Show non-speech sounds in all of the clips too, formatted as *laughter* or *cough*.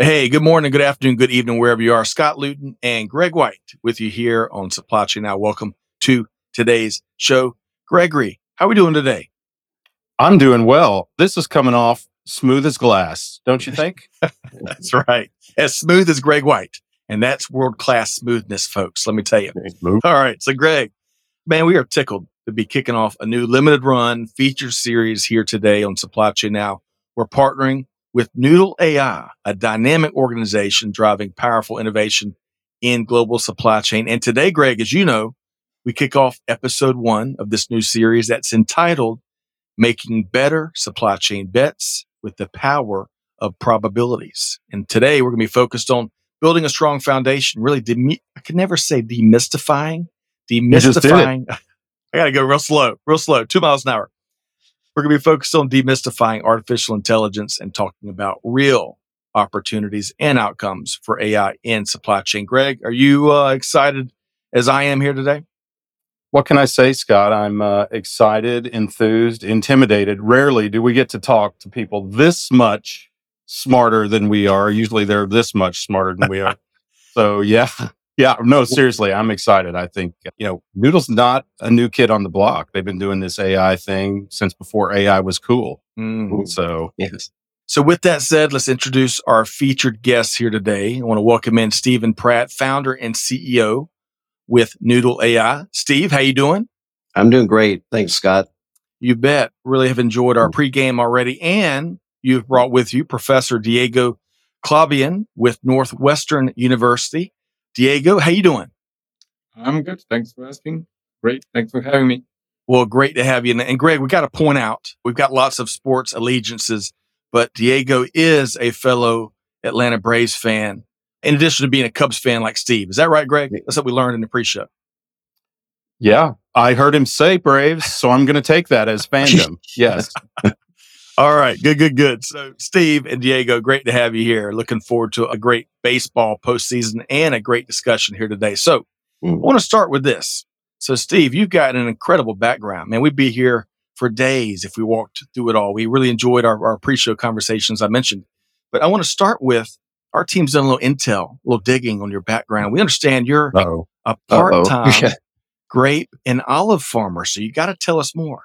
Hey, good morning, good afternoon, good evening, wherever you are. Scott Luton and Greg White with you here on Supply Chain Now. Welcome to today's show. Gregory, how are we doing today? I'm doing well. This is coming off smooth as glass, don't you think? *laughs* that's right. As smooth as Greg White. And that's world class smoothness, folks. Let me tell you. All right. So, Greg, man, we are tickled to be kicking off a new limited run feature series here today on Supply Chain Now. We're partnering with Noodle AI, a dynamic organization driving powerful innovation in global supply chain. And today, Greg, as you know, we kick off episode one of this new series that's entitled Making Better Supply Chain Bets with the Power of Probabilities. And today we're going to be focused on building a strong foundation, really, demi- I can never say demystifying, demystifying. *laughs* I got to go real slow, real slow, two miles an hour. We're going to be focused on demystifying artificial intelligence and talking about real opportunities and outcomes for AI in supply chain. Greg, are you uh, excited as I am here today? What can I say, Scott? I'm uh, excited, enthused, intimidated. Rarely do we get to talk to people this much smarter than we are. Usually they're this much smarter than we are. *laughs* so, yeah, yeah, no, seriously, I'm excited. I think, you know, Noodle's not a new kid on the block. They've been doing this AI thing since before AI was cool. Mm. So, yes. So, with that said, let's introduce our featured guests here today. I want to welcome in Stephen Pratt, founder and CEO with Noodle AI. Steve, how you doing? I'm doing great. Thanks, Scott. You bet. Really have enjoyed our pregame already. And you've brought with you Professor Diego Klabjan with Northwestern University. Diego, how you doing? I'm good. Thanks for asking. Great. Thanks for having me. Well, great to have you. And Greg, we got to point out we've got lots of sports allegiances, but Diego is a fellow Atlanta Braves fan, in addition to being a Cubs fan like Steve. Is that right, Greg? That's what we learned in the pre-show. Yeah, I heard him say Braves, so I'm going to take that as *laughs* fandom. yes. *laughs* All right. Good, good, good. So, Steve and Diego, great to have you here. Looking forward to a great baseball postseason and a great discussion here today. So, mm. I want to start with this. So, Steve, you've got an incredible background. Man, we'd be here for days if we walked through it all. We really enjoyed our, our pre show conversations I mentioned. But I want to start with our team's done a little intel, a little digging on your background. We understand you're Uh-oh. a *laughs* part time grape and olive farmer. So, you got to tell us more.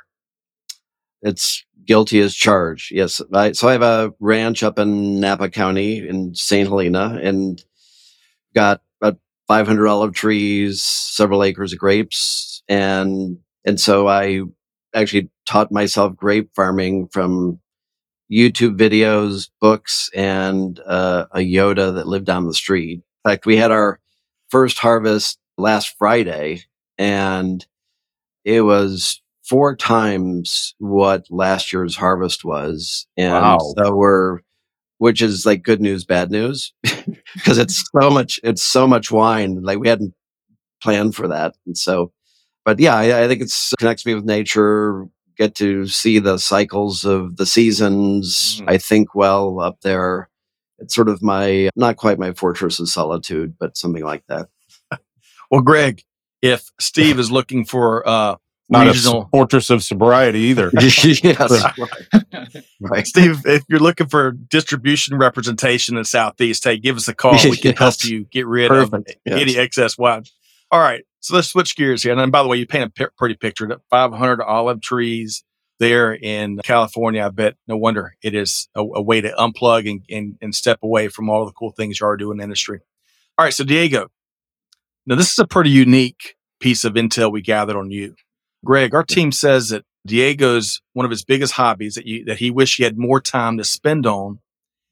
It's guilty as charged. Yes. I, so I have a ranch up in Napa County in St. Helena and got about 500 olive trees, several acres of grapes. And, and so I actually taught myself grape farming from YouTube videos, books, and uh, a Yoda that lived down the street. In fact, we had our first harvest last Friday and it was four times what last year's harvest was. And wow. so we're, which is like good news, bad news, *laughs* because it's so much, it's so much wine. Like we hadn't planned for that. And so, but yeah, I, I think it connects me with nature, get to see the cycles of the seasons. Mm. I think well up there. It's sort of my, not quite my fortress of solitude, but something like that. *laughs* well, Greg, if Steve is looking for uh, not regional. a fortress of sobriety either. *laughs* yes. *laughs* right. Steve, if you're looking for distribution representation in Southeast, hey, give us a call. *laughs* We can yes. help you get rid Perfect. of yes. any excess wine. All right. So let's switch gears here. And by the way, you paint a p- pretty picture. 500 olive trees there in California. I bet no wonder it is a, a way to unplug and, and, and step away from all the cool things you are doing in the industry. All right. So, Diego, now this is a pretty unique piece of intel we gathered on you. Greg, our team says that Diego's one of his biggest hobbies that you, that he wish he had more time to spend on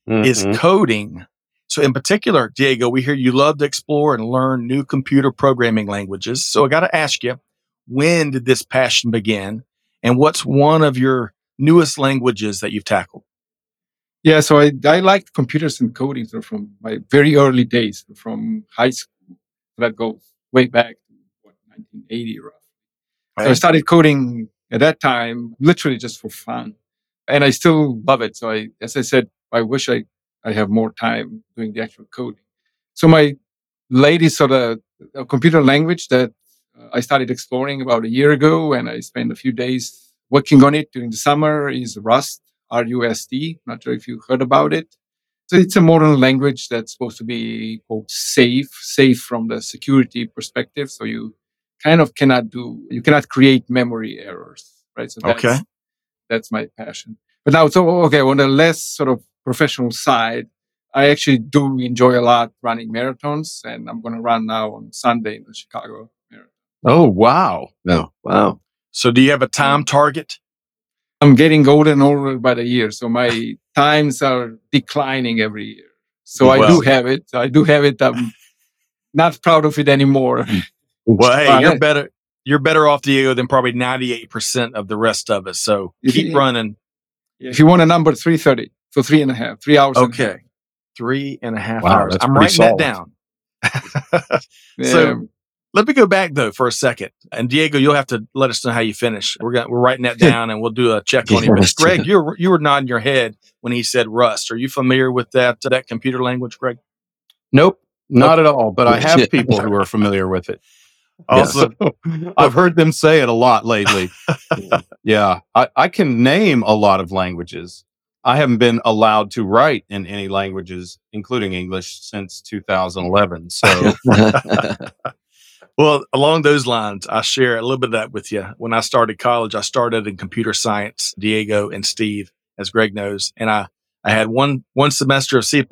mm-hmm. is coding. So in particular, Diego, we hear you love to explore and learn new computer programming languages. So I got to ask you, when did this passion begin? And what's one of your newest languages that you've tackled? Yeah, so I, I liked computers and coding so from my very early days, from high school. That goes way back to what, 1980 roughly. I started coding at that time, literally just for fun. And I still love it. So I, as I said, I wish I, I have more time doing the actual coding. So my latest sort of uh, computer language that uh, I started exploring about a year ago, and I spent a few days working on it during the summer is Rust. RUSD. Not sure if you heard about it. So it's a modern language that's supposed to be quote, safe, safe from the security perspective. So you kind of cannot do, you cannot create memory errors, right? So that's, okay. that's my passion. But now, so okay, on the less sort of professional side, I actually do enjoy a lot running marathons, and I'm going to run now on Sunday in the Chicago Marathon. Oh wow! No, wow. So, do you have a time target? I'm getting older and older by the year, so my *laughs* times are declining every year. So I do have it. I do have it. I'm *laughs* not proud of it anymore. *laughs* Well, hey, you're better. You're better off Diego than probably 98% of the rest of us. So keep running. If you want a number, 330. So three and a half, three hours. Okay. Three and a half wow, hours. I'm writing solid. that down. *laughs* yeah. So let me go back though for a second, and Diego, you'll have to let us know how you finish. We're going we're writing that *laughs* down, and we'll do a check on you. But Greg, you you were nodding your head when he said Rust. Are you familiar with that uh, that computer language, Greg? Nope, not okay. at all. But I have *laughs* people who are familiar with it. Also, yeah, *laughs* I've heard them say it a lot lately. *laughs* yeah, I, I can name a lot of languages. I haven't been allowed to write in any languages, including English, since 2011. So *laughs* Well, along those lines, I share a little bit of that with you. When I started college, I started in computer science, Diego and Steve, as Greg knows. And I, I had one one semester of C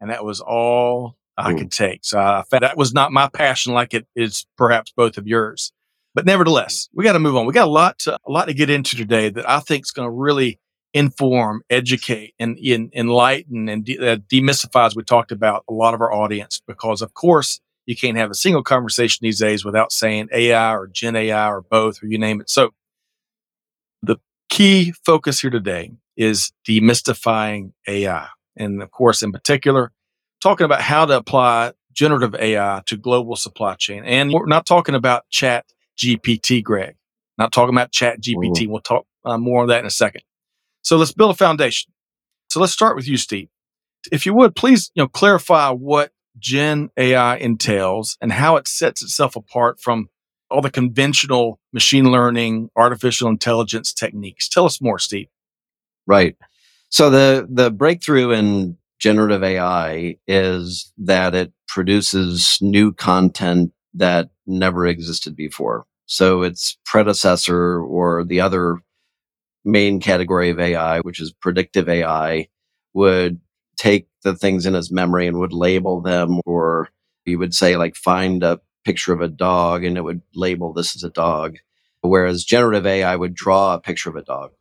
and that was all I could take. So I found that was not my passion like it is perhaps both of yours. But nevertheless, we got to move on. We got a lot to, a lot to get into today that I think is going to really inform, educate, and, and enlighten and de- uh, demystify, as we talked about, a lot of our audience. Because of course, you can't have a single conversation these days without saying AI or Gen AI or both, or you name it. So, the key focus here today is demystifying AI. And of course, in particular, talking about how to apply generative AI to global supply chain. And we're not talking about chat GPT, Greg. Not talking about ChatGPT. We'll talk uh, more on that in a second. So let's build a foundation. So let's start with you, Steve. If you would, please, you know, clarify what Gen AI entails and how it sets itself apart from all the conventional machine learning, artificial intelligence techniques. Tell us more, Steve. Right. So the the breakthrough in generative AI is that it produces new content that never existed before. So its predecessor or the other main category of AI, which is predictive AI, would take the things in his memory and would label them, or you would say, like, find a picture of a dog and it would label this as a dog. Whereas generative AI would draw a picture of a dog.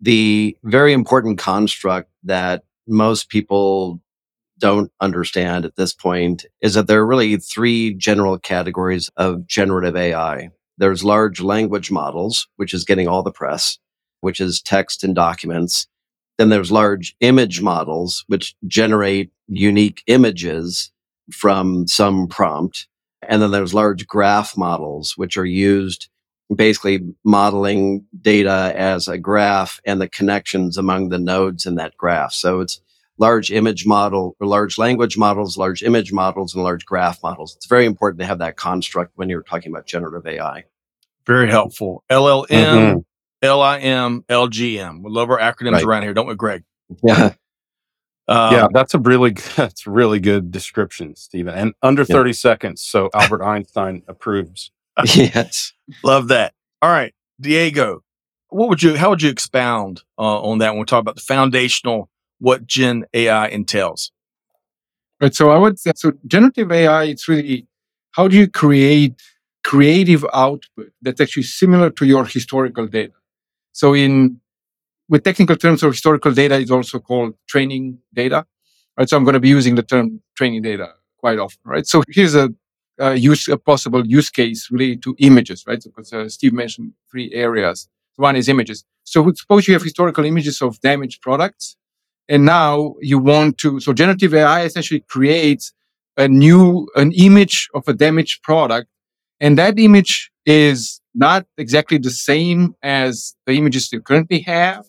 The very important construct that most people don't understand at this point is that there are really three general categories of generative AI. There's large language models, which is getting all the press, which is text and documents. Then there's large image models, which generate unique images from some prompt. And then there's large graph models, which are used basically modeling data as a graph and the connections among the nodes in that graph. So it's large image model or large language models, large image models, and large graph models. It's very important to have that construct when you're talking about generative AI. Very helpful. LLM, mm-hmm. LIM, LGM. We love our acronyms right. around here, don't we, Greg? Yeah. Um, yeah, that's a really *laughs* that's a really good description, Stephen. And under yeah. 30 seconds, so Albert Einstein approves. Yes. Love that. All right, Diego, what would you how would you expound uh, on that when we talk about the foundational what Gen AI entails? Right. So I would say so generative AI, it's really how do you create creative output that's actually similar to your historical data. So in with technical terms of historical data is also called training data. Right. So I'm going to be using the term training data quite often. Right. So here's a, a use a possible use case related to images. Right. Because uh, Steve mentioned three areas. One is images. So suppose you have historical images of damaged products And now you want to, so generative AI essentially creates a new, an image of a damaged product. And that image is not exactly the same as the images you currently have,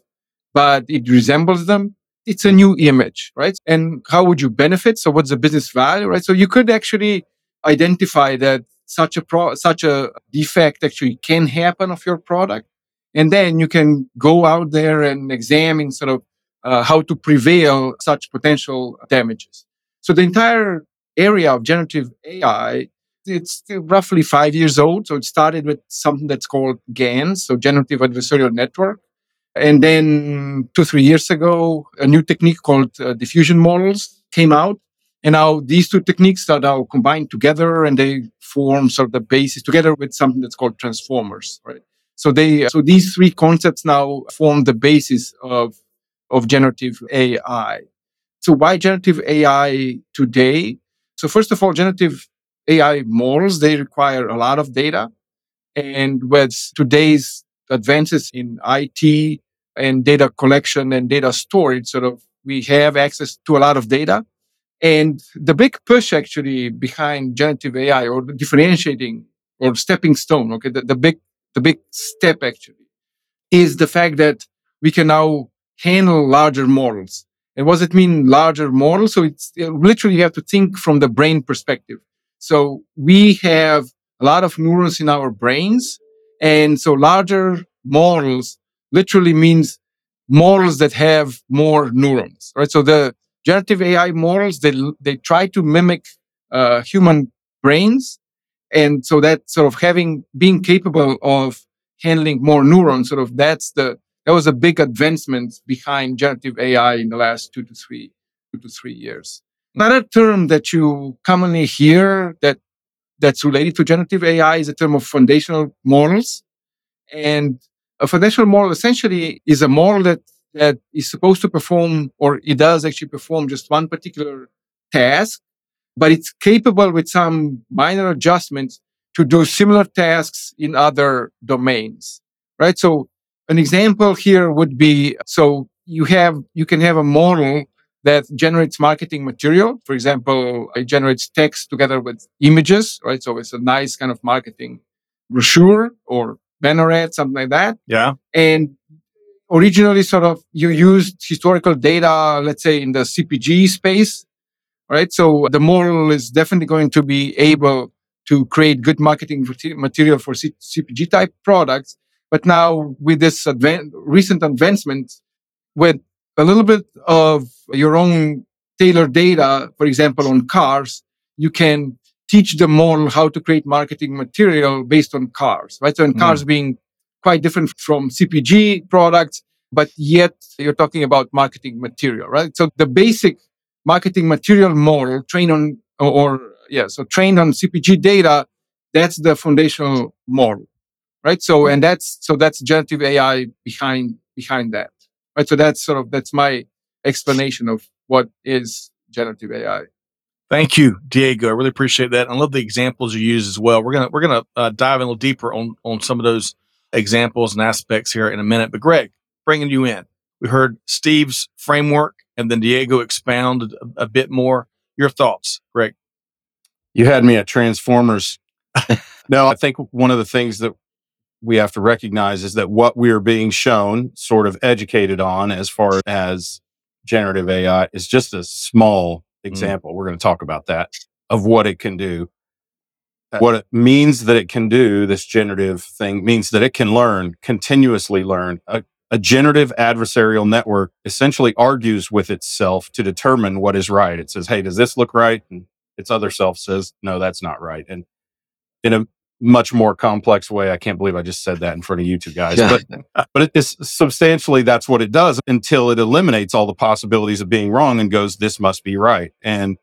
but it resembles them. It's a new image, right? And how would you benefit? So what's the business value, right? So you could actually identify that such a pro, such a defect actually can happen of your product. And then you can go out there and examine sort of uh, how to prevail such potential damages. So the entire area of generative AI, it's roughly five years old. So it started with something that's called GANs, so generative adversarial network. And then two, three years ago, a new technique called uh, diffusion models came out. And now these two techniques are now combined together and they form sort of the basis together with something that's called transformers, right? So they, so these three concepts now form the basis of, of generative AI. So why generative AI today? So first of all, generative AI models, they require a lot of data. And with today's advances in IT and data collection and data storage, sort of we have access to a lot of data. And the big push actually behind generative AI or the differentiating or stepping stone, okay, the, the big the big step actually is the fact that we can now handle larger models. And what does it mean, larger models? So it's literally you have to think from the brain perspective. So we have a lot of neurons in our brains. And so larger models literally means models that have more neurons, right? So the generative AI models, they, they try to mimic uh, human brains. And so that sort of having, being capable of handling more neurons, sort of that's the, that was a big advancement behind generative AI in the last two to three, two to three years. Another term that you commonly hear that that's related to generative AI is a term of foundational models. And a foundational model essentially is a model that that is supposed to perform, or it does actually perform just one particular task, but it's capable with some minor adjustments to do similar tasks in other domains, right? So an example here would be, so you have, you can have a model that generates marketing material. For example, it generates text together with images, right? So it's a nice kind of marketing brochure or banner ad, something like that. Yeah. And originally sort of you used historical data, let's say in the CPG space, right? So the model is definitely going to be able to create good marketing material for C- CPG type products. But now with this advan- recent advancement, with a little bit of your own tailored data, for example, on cars, you can teach the model how to create marketing material based on cars, right? So, in mm. cars being quite different from CPG products, but yet you're talking about marketing material, right? So the basic marketing material model trained on, or, yeah, so trained on CPG data, that's the foundational model, right? So, and that's, so that's generative AI behind, behind that, right? So that's sort of, that's my explanation of what is generative AI. Thank you, Diego. I really appreciate that. I love the examples you use as well. We're gonna we're gonna uh, dive a little deeper on on some of those examples and aspects here in a minute. But Greg, bringing you in, we heard Steve's framework, and then Diego expounded a, a bit more. Your thoughts, Greg? You had me at Transformers. *laughs* no, I think one of the things that we have to recognize is that what we are being shown, sort of educated on, as far as generative AI, is just a small mm. example. Mm. We're going to talk about that of what it can do. Uh, what it means that it can do, this generative thing, means that it can learn, continuously learn. A, a generative adversarial network essentially argues with itself to determine what is right. It says, hey, does this look right? And its other self says, no, that's not right. And in a much more complex way, I can't believe I just said that in front of you two guys, yeah. but, *laughs* uh, but it is substantially that's what it does until it eliminates all the possibilities of being wrong and goes, this must be right. And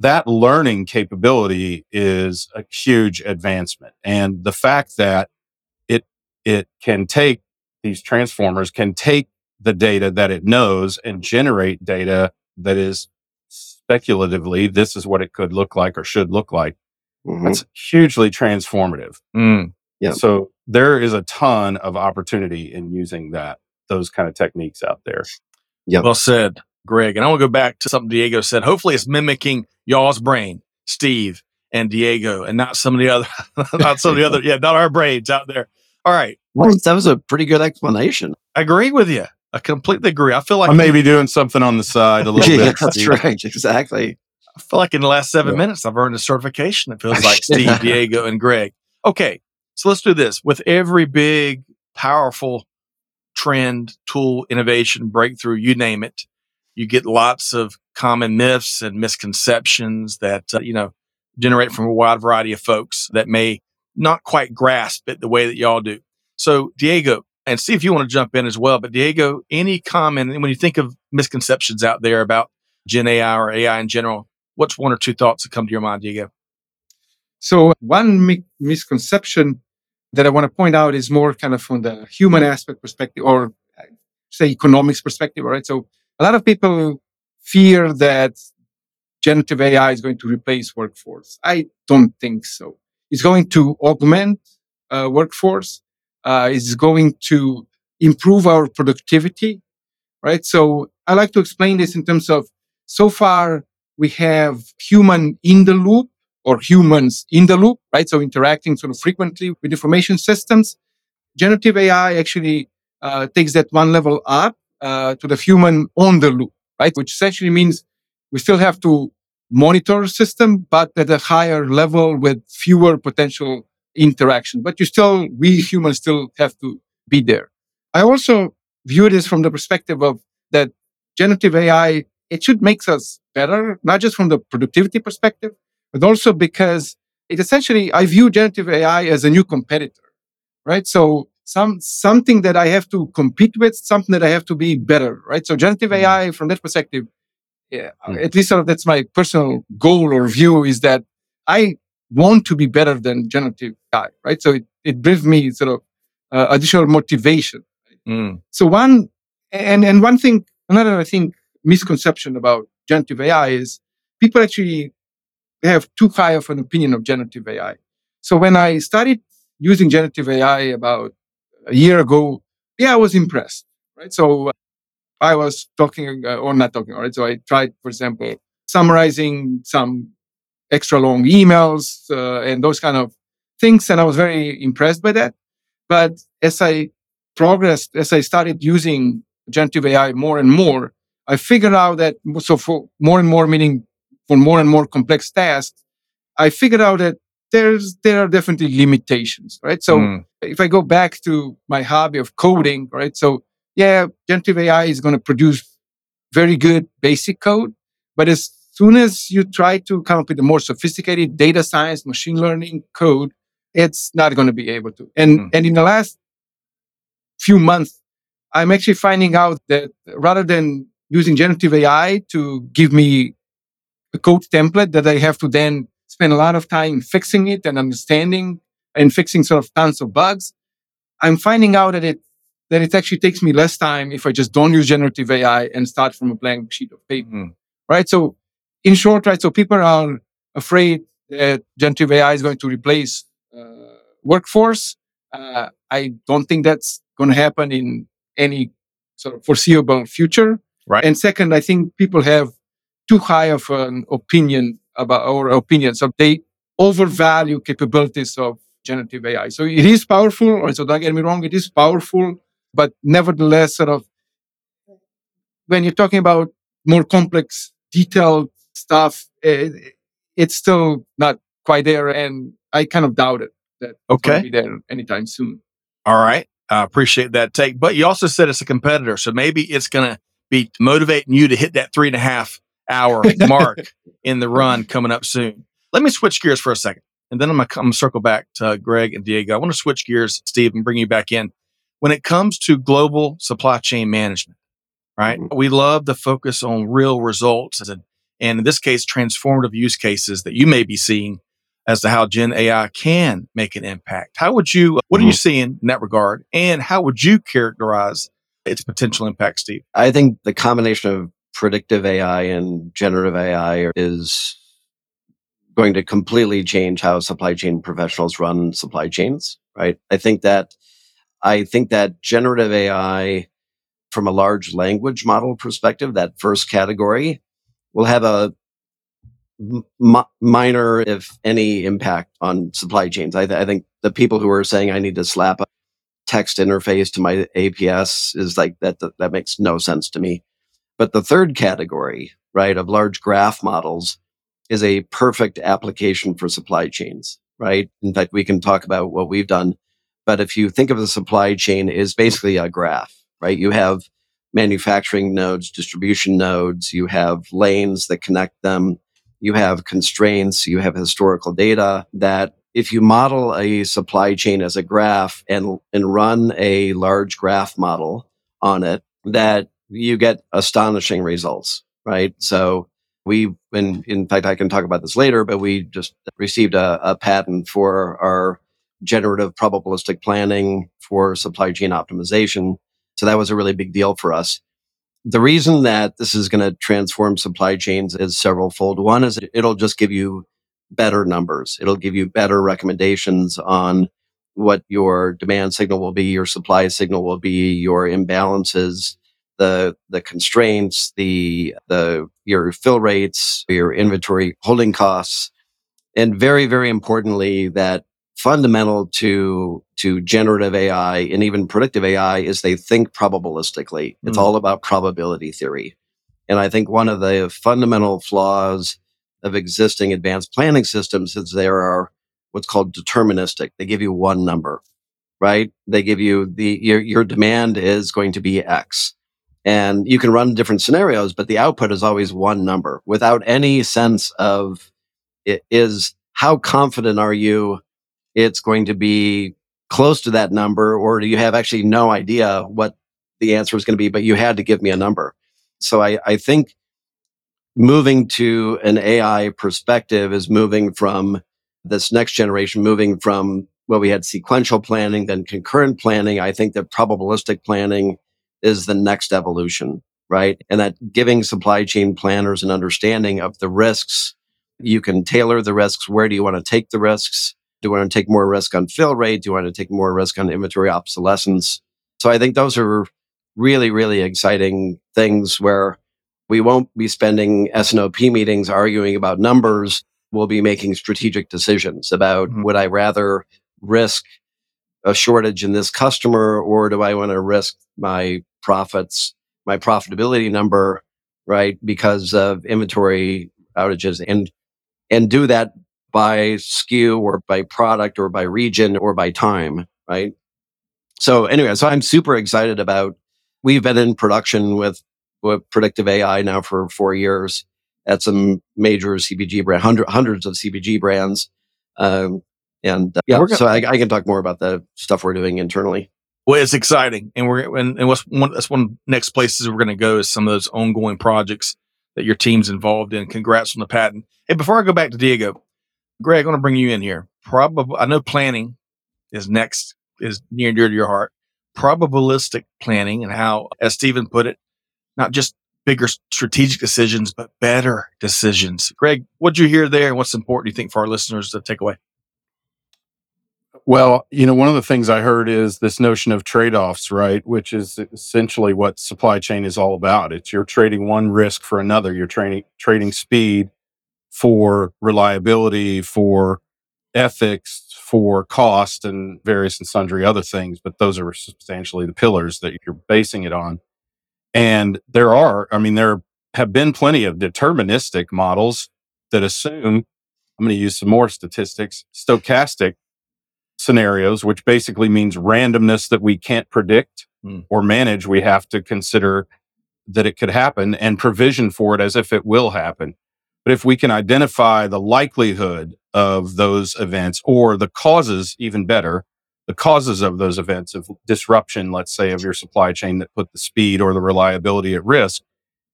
that learning capability is a huge advancement. And the fact that it, it can take these transformers can take the data that it knows and generate data that is speculatively, this is what it could look like or should look like. Mm-hmm. That's hugely transformative. Mm. Yeah. So there is a ton of opportunity in using that, those kind of techniques out there. Yeah. Well said. Greg. And I want to go back to something Diego said. Hopefully, it's mimicking y'all's brain, Steve and Diego, and not some of the other, *laughs* not some of the other, yeah, not our brains out there. All right. Well, that was a pretty good explanation. I agree with you. I completely agree. I feel like I may be doing something on the side a *laughs* little yeah, bit. that's Steve. right. Exactly. I feel like in the last seven Yeah. minutes, I've earned a certification. It feels *laughs* like Steve, Diego, and Greg. Okay, so let's do this. With every big, powerful trend, tool, innovation, breakthrough, you name it, you get lots of common myths and misconceptions that uh, you know generate from a wide variety of folks that may not quite grasp it the way that y'all do. So, Diego, and see if you want to jump in as well. But Diego, any comment when you think of misconceptions out there about Gen AI or AI in general? What's one or two thoughts that come to your mind, Diego? So one mi- misconception that I want to point out is more kind of from the human aspect perspective or uh, say economics perspective, right? So a lot of people fear that generative AI is going to replace workforce. I don't think so. It's going to augment uh, workforce. Uh, it's going to improve our productivity, right? So I like to explain this in terms of so far we have human in the loop or humans in the loop, right? So interacting sort of frequently with information systems. Generative AI actually uh, takes that one level up uh, to the human on the loop, right? Which essentially means we still have to monitor system, but at a higher level with fewer potential interaction. But you still, we humans still have to be there. I also view this from the perspective of that generative AI, it should make us better, not just from the productivity perspective, but also because it essentially, I view generative AI as a new competitor, right? So some, something that I have to compete with, something that I have to be better, right? So generative AI from that perspective, yeah, Mm. at least sort of that's my personal goal or view is that I want to be better than generative AI, right? So it, it gives me sort of uh, additional motivation. Mm, So one, and, and one thing, another, I think, misconception about generative AI is people actually have too high of an opinion of generative AI. So when I started using generative AI about a year ago, yeah, I was impressed, right? So uh, I was talking uh, or not talking, all right? So I tried, for example, summarizing some extra long emails uh, and those kind of things. And I was very impressed by that. But as I progressed, as I started using generative AI more and more, I figured out that so for more and more, meaning for more and more complex tasks, I figured out that there's there are definitely limitations, right? So mm, if I go back to my hobby of coding, right? So yeah, generative AI is going to produce very good basic code, but as soon as you try to come up with a more sophisticated data science, machine learning code, it's not going to be able to. And Mm. and in the last few months, I'm actually finding out that rather than using generative AI to give me a code template that I have to then spend a lot of time fixing it and understanding and fixing sort of tons of bugs, I'm finding out that it that it actually takes me less time if I just don't use generative AI and start from a blank sheet of paper. mm. Right. So in short, right, so people are afraid that generative AI is going to replace uh, workforce. Uh, I don't think that's going to happen in any sort of foreseeable future. Right. And second, I think people have too high of an opinion about our opinions. So they overvalue capabilities of generative AI. So it is powerful. Or so don't get me wrong, it is powerful, but nevertheless, sort of when you're talking about more complex, detailed stuff, it, it's still not quite there. And I kind of doubt it that it's Okay. to be there anytime soon. All right. I appreciate that take. But you also said it's a competitor. So maybe it's going to be motivating you to hit that three and a half hour *laughs* mark in the run coming up soon. Let me switch gears for a second. And then I'm going to come circle back to Greg and Diego. I want to switch gears, Steve, and bring you back in. When it comes to global supply chain management, right? Mm-hmm. We love the focus on real results and, and in this case, transformative use cases that you may be seeing as to how Gen AI can make an impact. How would you, what are you mm-hmm. seeing in that regard? And how would you characterize its potential impact, Steve? I think the combination of predictive AI and generative AI is going to completely change how supply chain professionals run supply chains, right? I think that I think that generative AI from a large language model perspective, that first category will have a m- minor, if any, impact on supply chains. I, th- I think the people who are saying I need to slap a text interface to my APS is like that, that, that makes no sense to me. But the third category, right, of large graph models is a perfect application for supply chains, right? In fact, we can talk about what we've done. But if you think of the supply chain is basically a graph, right? You have manufacturing nodes, distribution nodes, you have lanes that connect them, you have constraints, you have historical data that if you model a supply chain as a graph and, and run a large graph model on it, that you get astonishing results, right? So we, and in fact, I can talk about this later, but we just received a, a patent for our generative probabilistic planning for supply chain optimization. So that was a really big deal for us. The reason that this is going to transform supply chains is several fold. One is it'll just give you better numbers. It'll give you better recommendations on what your demand signal will be, your supply signal will be, your imbalances, the the constraints, the the your fill rates, your inventory holding costs, and very very importantly that fundamental to to generative AI and even predictive AI is they think probabilistically. It's mm. all about probability theory. And I think one of the fundamental flaws of existing advanced planning systems is there are what's called deterministic. They give you one number, right? They give you the your your demand is going to be X. And you can run different scenarios, but the output is always one number without any sense of it is how confident are you it's going to be close to that number, or do you have actually no idea what the answer is going to be, but you had to give me a number? So I, I think moving to an AI perspective is moving from this next generation, moving from well, we had sequential planning, then concurrent planning. I think that probabilistic planning is the next evolution, right? And that giving supply chain planners an understanding of the risks. You can tailor the risks. Where do you want to take the risks? Do you want to take more risk on fill rate? Do you want to take more risk on inventory obsolescence? So I think those are really, really exciting things where we won't be spending S&OP meetings arguing about numbers. We'll be making strategic decisions about mm-hmm. would I rather risk a shortage in this customer or do I want to risk my profits, my profitability number, right? Because of inventory outages and, and do that by SKU or by product or by region or by time, right? So anyway, so I'm super excited about. We've been in production with with predictive AI now for four years at some major CPG brand, hundred, hundreds of CPG brands, um, and uh, yeah. So I, I, can talk more about the stuff we're doing internally. Well, it's exciting, and we're and, and what's one that's one next places we're going to go is some of those ongoing projects that your team's involved in. Congrats on the patent. And before I go back to Diego, Greg, I want to bring you in here. Probably, I know planning is next, is near and dear to your heart. Probabilistic planning and how, as Stephen put it, not just bigger strategic decisions, but better decisions. Greg, what'd you hear there and what's important, you think, for our listeners to take away? Well, you know, one of the things I heard is this notion of trade offs, right? Which is essentially what supply chain is all about. It's you're trading one risk for another. You're trading, trading speed for reliability, for ethics, for cost, and various and sundry other things. But those are substantially the pillars that you're basing it on. And there are, I mean, there have been plenty of deterministic models that assume, I'm going to use some more statistics, stochastic scenarios, which basically means randomness that we can't predict mm. or manage. We have to consider that it could happen and provision for it as if it will happen. But if we can identify the likelihood of those events or the causes, even better, the causes of those events of disruption, let's say, of your supply chain that put the speed or the reliability at risk,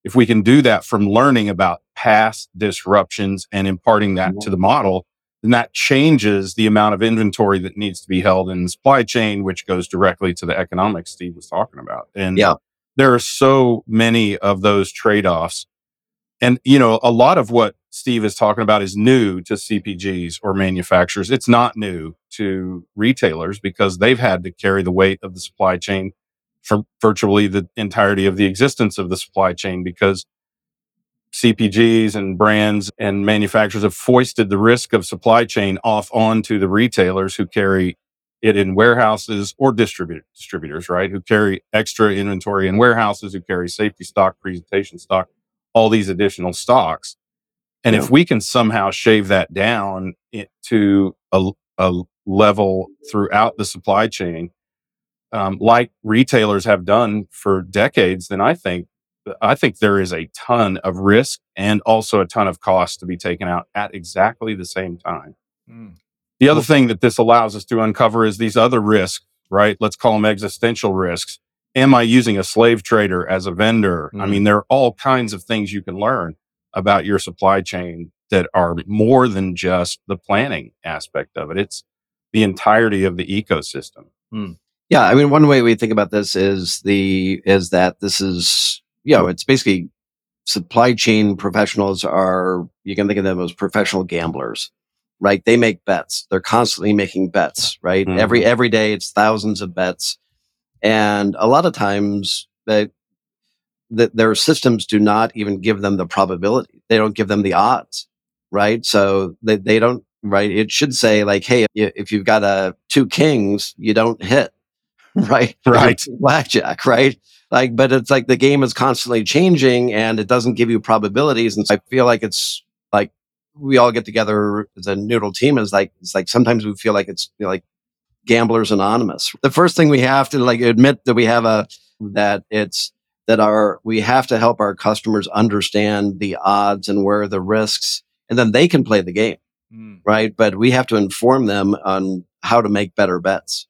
if we can do that from learning about past disruptions and imparting that to the model, then that changes the amount of inventory that needs to be held in the supply chain, which goes directly to the economics Steve was talking about. And yeah. there are so many of those trade offs and, you know, a lot of what Steve is talking about is new to CPGs or manufacturers. It's not new to retailers because they've had to carry the weight of the supply chain for virtually the entirety of the existence of the supply chain because CPGs and brands and manufacturers have foisted the risk of supply chain off onto the retailers who carry it in warehouses or distribute, distributors, right? Who carry extra inventory in warehouses, who carry safety stock, presentation stock, all these additional stocks. And yeah. if we can somehow shave that down to a, a level throughout the supply chain, um, like retailers have done for decades, then I think I think there is a ton of risk and also a ton of cost to be taken out at exactly the same time. Mm. The other thing that this allows us to uncover is these other risks, right? Let's call them existential risks. Am I using a slave trader as a vendor? Mm. I mean, there are all kinds of things you can learn about your supply chain that are more than just the planning aspect of it. It's the entirety of the ecosystem. Mm. Yeah, I mean, one way we think about this is the is that this is you know it's basically supply chain professionals are you can think of them as professional gamblers right? They make bets. They're constantly making bets right? Mm-hmm. every every day it's thousands of bets. And a lot of times that that their systems do not even give them the probability. They don't give them the odds right? So they, they don't right? It should say like hey if you've got a two kings you don't hit *laughs* right right blackjack right like, but it's like the game is constantly changing and it doesn't give you probabilities. And so I feel like it's like we all get together as a neutral team is like, it's like sometimes we feel like it's you know, like gamblers anonymous. The first thing we have to like admit that we have a, that it's, that our, we have to help our customers understand the odds and where the risks, and then they can play the game. Mm. Right. But we have to inform them on how to make better bets.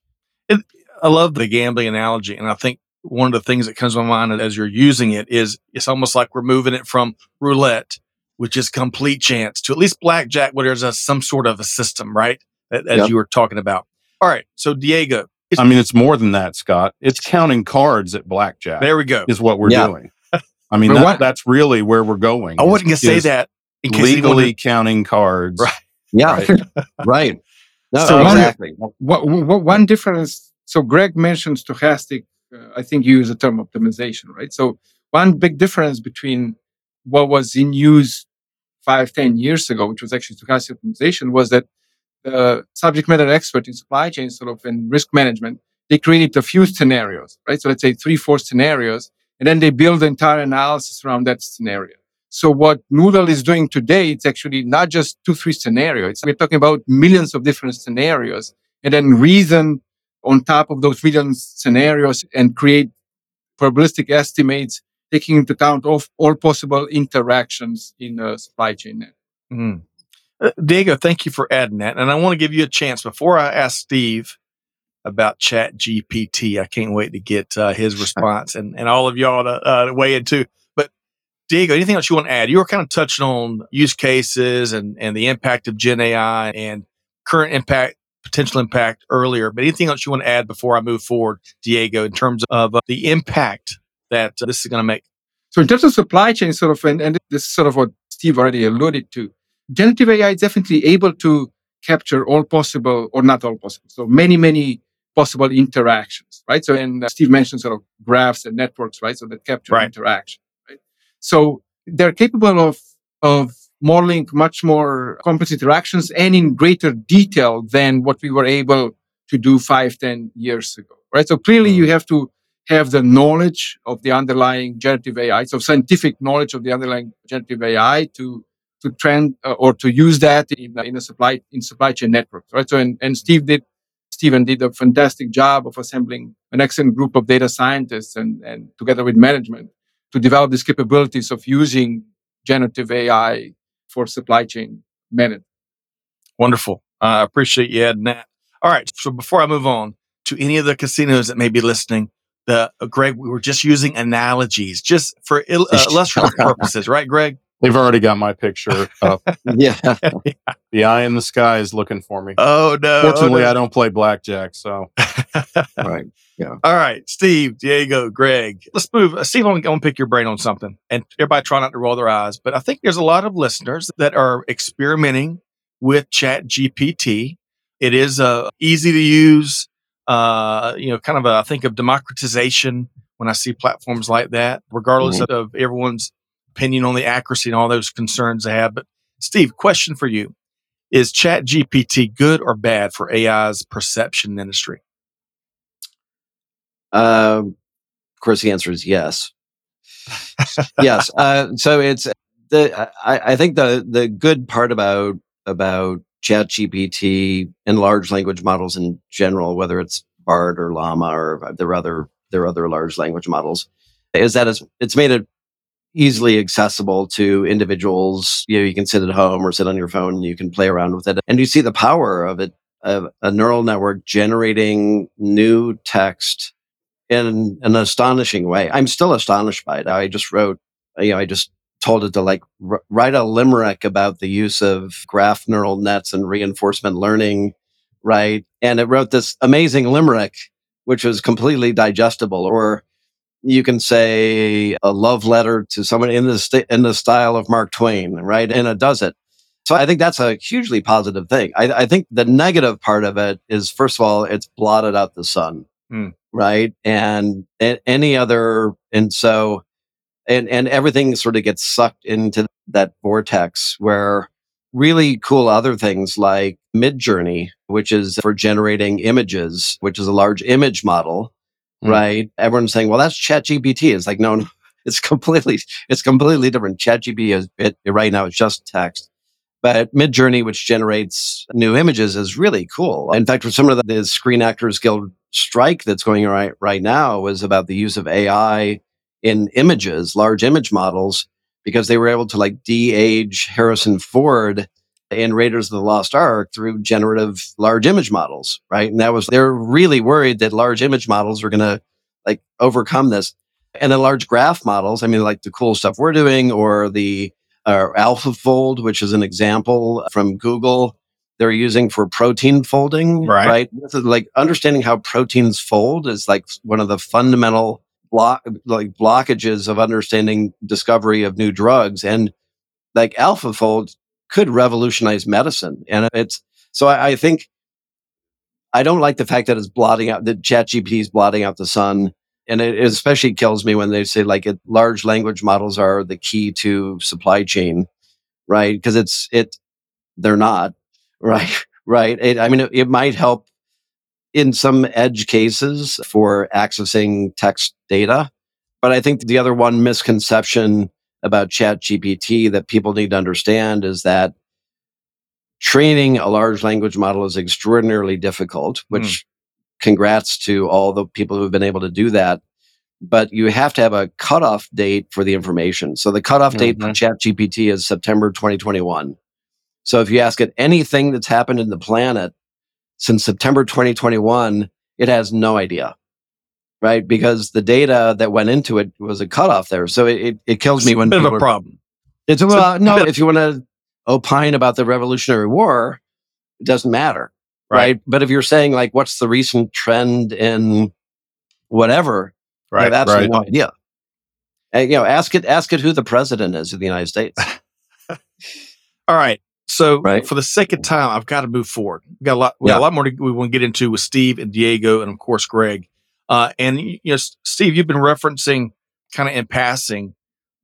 It, I love the gambling analogy. And I think one of the things that comes to my mind as you're using it is it's almost like we're moving it from roulette, which is complete chance, to at least blackjack, where there's a, some sort of a system, right? As yep. you were talking about. All right. So Diego. I mean, it's more than that, Scott. It's counting cards at blackjack. There we go. Is what we're yeah. doing. I mean, that, that's really where we're going. I wasn't going to say that. legally counting cards. Right. Yeah. Right. *laughs* right. No, so exactly. One, what, one difference. So Greg mentioned stochastic uh, I think you use the term optimization, right? So one big difference between what was in use five, ten years ago, which was actually stochastic optimization, was that the subject matter expert in supply chain sort of in risk management, they created a few scenarios, right? So let's say three, four scenarios, and then they build the entire analysis around that scenario. So what Noodle is doing today, it's actually not just two, three scenarios. we're talking about millions of different scenarios and then reason on top of those million scenarios and create probabilistic estimates taking into account of all possible interactions in the supply chain net. Mm. Uh, Diego, thank you for adding that. And I want to give you a chance before I ask Steve about ChatGPT. I can't wait to get uh, his *laughs* response and, and all of y'all to uh, weigh in too. But Diego, anything else you want to add? You were kind of touching on use cases and, and the impact of Gen AI and current impact potential impact earlier. But anything else you want to add before I move forward, Diego, in terms of uh, the impact that uh, this is going to make? So, in terms of supply chain, sort of, and, and this is sort of what Steve already alluded to, generative AI is definitely able to capture all possible, or not all possible, so many, many possible interactions, right? So, and uh, Steve mentioned sort of graphs and networks, right? So that capture right. interaction, right? So they're capable of of modeling much more complex interactions and in greater detail than what we were able to do five, ten years ago, right? So clearly you mm. have to have the knowledge of the underlying generative AI, so scientific knowledge of the underlying generative AI to to trend uh, or to use that in, uh, in a supply in supply chain networks, right? So and, and Steve did Stephen did a fantastic job of assembling an excellent group of data scientists and, and together with management to develop these capabilities of using generative AI for supply chain management. Wonderful. I uh, appreciate you adding that. All right. So before I move on to any of the casinos that may be listening, the uh, Greg, we were just using analogies just for il- uh, illustrative *laughs* purposes, right, Greg? They've already got my picture *laughs* up. yeah. *laughs* The eye in the sky is looking for me. Oh no. Fortunately, oh, no. I don't play blackjack, so. *laughs* right. Yeah. All right, Steve, Diego, Greg. Let's move. Uh, Steve, I'm going to pick your brain on something. And everybody try not to roll their eyes, but I think there's a lot of listeners that are experimenting with ChatGPT. It is uh, easy to use, uh, you know, kind of a, I think of democratization when I see platforms like that, regardless mm-hmm. of everyone's opinion on the accuracy and all those concerns they have. But Steve, question for you. Is ChatGPT good or bad for AI's perception industry? Uh, of course, the answer is yes. yes. *laughs* Uh, so it's the I, I, think the the good part about about ChatGPT and large language models in general, whether it's Bard or Llama or there are other there are other large language models, is that it's it's made it easily accessible to individuals. You know, you can sit at home or sit on your phone and you can play around with it. And you see the power of it, of a neural network generating new text in an astonishing way. I'm still astonished by it. I just wrote, you know, I just told it to like r- write a limerick about the use of graph neural nets and reinforcement learning, right? And it wrote this amazing limerick, which was completely digestible or you can say a love letter to someone in the st- in the style of Mark Twain, right? And it does it. So I think that's a hugely positive thing. I, I think the negative part of it is, first of all, it's blotted out the sun, mm. right? And, and any other, and so, and and everything sort of gets sucked into that vortex where really cool other things like Midjourney, which is for generating images, which is a large image model mm. right? Everyone's saying, well, that's chat GPT. It's like, no, *laughs* no, it's completely, it's completely different. ChatGPT is it, right now, it's just text. But Midjourney, which generates new images, is really cool. In fact, for some of the, the Screen Actors Guild strike that's going right right now was about the use of AI in images, large image models, because they were able to like de-age Harrison Ford in Raiders of the Lost Ark through generative large image models, right? And that was, they're really worried that large image models are going to like overcome this. And then large graph models, I mean, like the cool stuff we're doing or the uh, AlphaFold, which is an example from Google, they're using for protein folding, right? right? like understanding how proteins fold is like one of the fundamental block, like blockages of understanding discovery of new drugs. And like AlphaFold could revolutionize medicine. And it's so I, I think I don't like the fact that it's blotting out that ChatGPT is blotting out the sun. And it especially kills me when they say like it, large language models are the key to supply chain, right? Because it's it, they're not, *laughs* right? Right. It, I mean, it, it might help in some edge cases for accessing text data, but I think the other one misconception about chat gpt that people need to understand is that training a large language model is extraordinarily difficult which mm. congrats to all the people who have been able to do that but you have to have a cutoff date for the information so the cutoff mm-hmm. date for mm-hmm. chat gpt is september 2021 so if you ask it anything that's happened in the planet since september 2021 it has no idea right? Because the data that went into it was a cutoff there. So it, it, it kills me when bit of a problem. It's, it's well, no, if you want to opine about the Revolutionary War, it doesn't matter, right. right? But if you're saying like, what's the recent trend in whatever, right? I have absolutely right. no idea. And, you know, ask it, ask it who the president is of the United States. *laughs* All right. So right. for the second time, I've got to move forward. We got a lot. We yeah. got a lot more to, we want to get into with Steve and Diego, and of course Greg. Uh, and you know, Steve, you've been referencing kind of in passing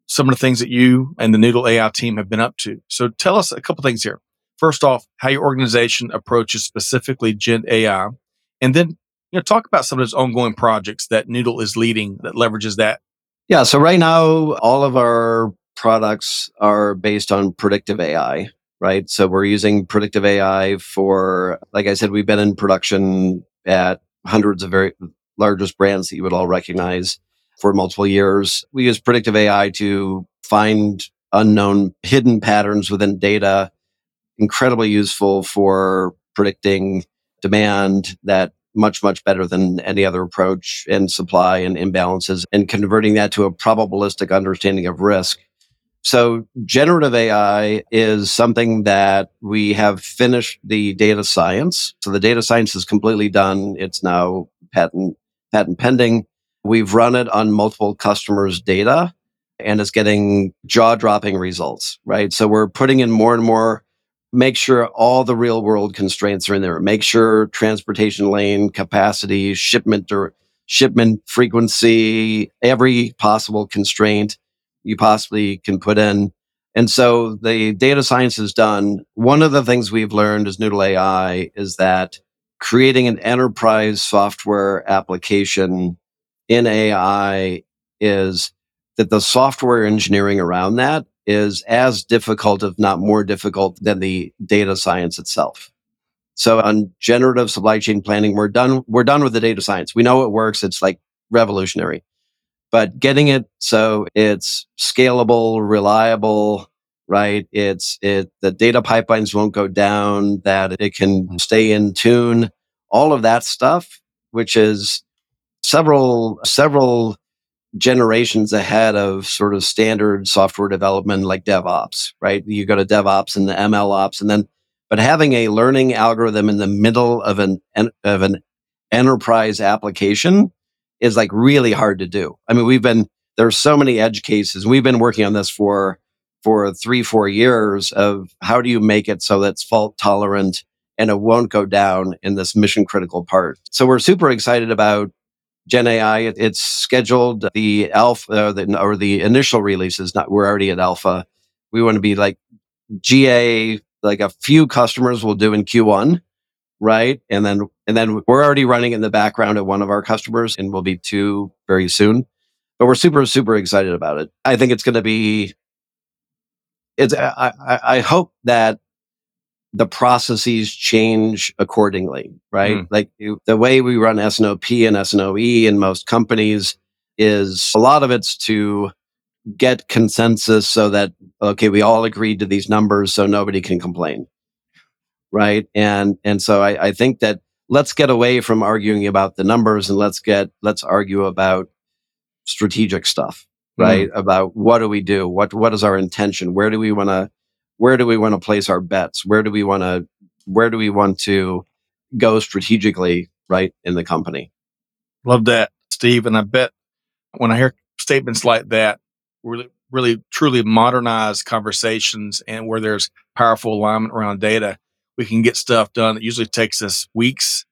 some of the things that you and the Noodle AI team have been up to. So tell us a couple things here. First off, how your organization approaches specifically Gen AI, and then you know talk about some of those ongoing projects that Noodle is leading that leverages that. Yeah. So right now, all of our products are based on predictive AI. Right. So we're using predictive AI for, like I said, we've been in production at hundreds of very largest brands that you would all recognize for multiple years. We use predictive AI to find unknown hidden patterns within data, incredibly useful for predicting demand that much, much better than any other approach in supply and imbalances and converting that to a probabilistic understanding of risk. So generative AI is something that we have finished the data science. So the data science is completely done. It's now patent patent pending. We've run it on multiple customers' data and it's getting jaw dropping results, right? So we're putting in more and more make sure all the real world constraints are in there. Make sure transportation lane capacity, shipment or shipment frequency, every possible constraint you possibly can put in. And so the data science is done. One of the things we've learned as Noodle AI is that creating an enterprise software application in AI is that the software engineering around that is as difficult, if not more difficult, than the data science itself. So on generative supply chain planning, we're done. We're done with the data science. We know it works. It's like revolutionary, but getting it so it's scalable, reliable, right? It's it the data pipelines won't go down. That it can mm-hmm. stay in tune. All of that stuff, which is several several generations ahead of sort of standard software development like DevOps, right? You go to DevOps and the ML ops and then, but having a learning algorithm in the middle of an, of an enterprise application is like really hard to do. I mean, we've been, there's so many edge cases. We've been working on this for, for three, four years of how do you make it so that's fault tolerant and it won't go down in this mission critical part. So we're super excited about Gen AI, it's scheduled the alpha uh, the, or the initial releases. Not we're already at alpha. We want to be like GA. Like a few customers will do in Q1, right? And then and then we're already running in the background at one of our customers, and we'll be two very soon. But we're super super excited about it. I think it's going to be. It's. I, I, hope that the processes change accordingly, right? Mm. Like the way we run S&OP and S&OE in most companies is a lot of it's to get consensus so that, okay, we all agreed to these numbers so nobody can complain. Right. And, and so I, I think that let's get away from arguing about the numbers and let's get, let's argue about strategic stuff, right? Mm. About what do we do? What, what is our intention? Where do we want to, where do we want to place our bets? Where do we want to where do we want to go strategically right in the company? Love that, Steve. And I bet when I hear statements like that, really really truly modernized conversations and where there's powerful alignment around data, we can get stuff done that usually takes us weeks,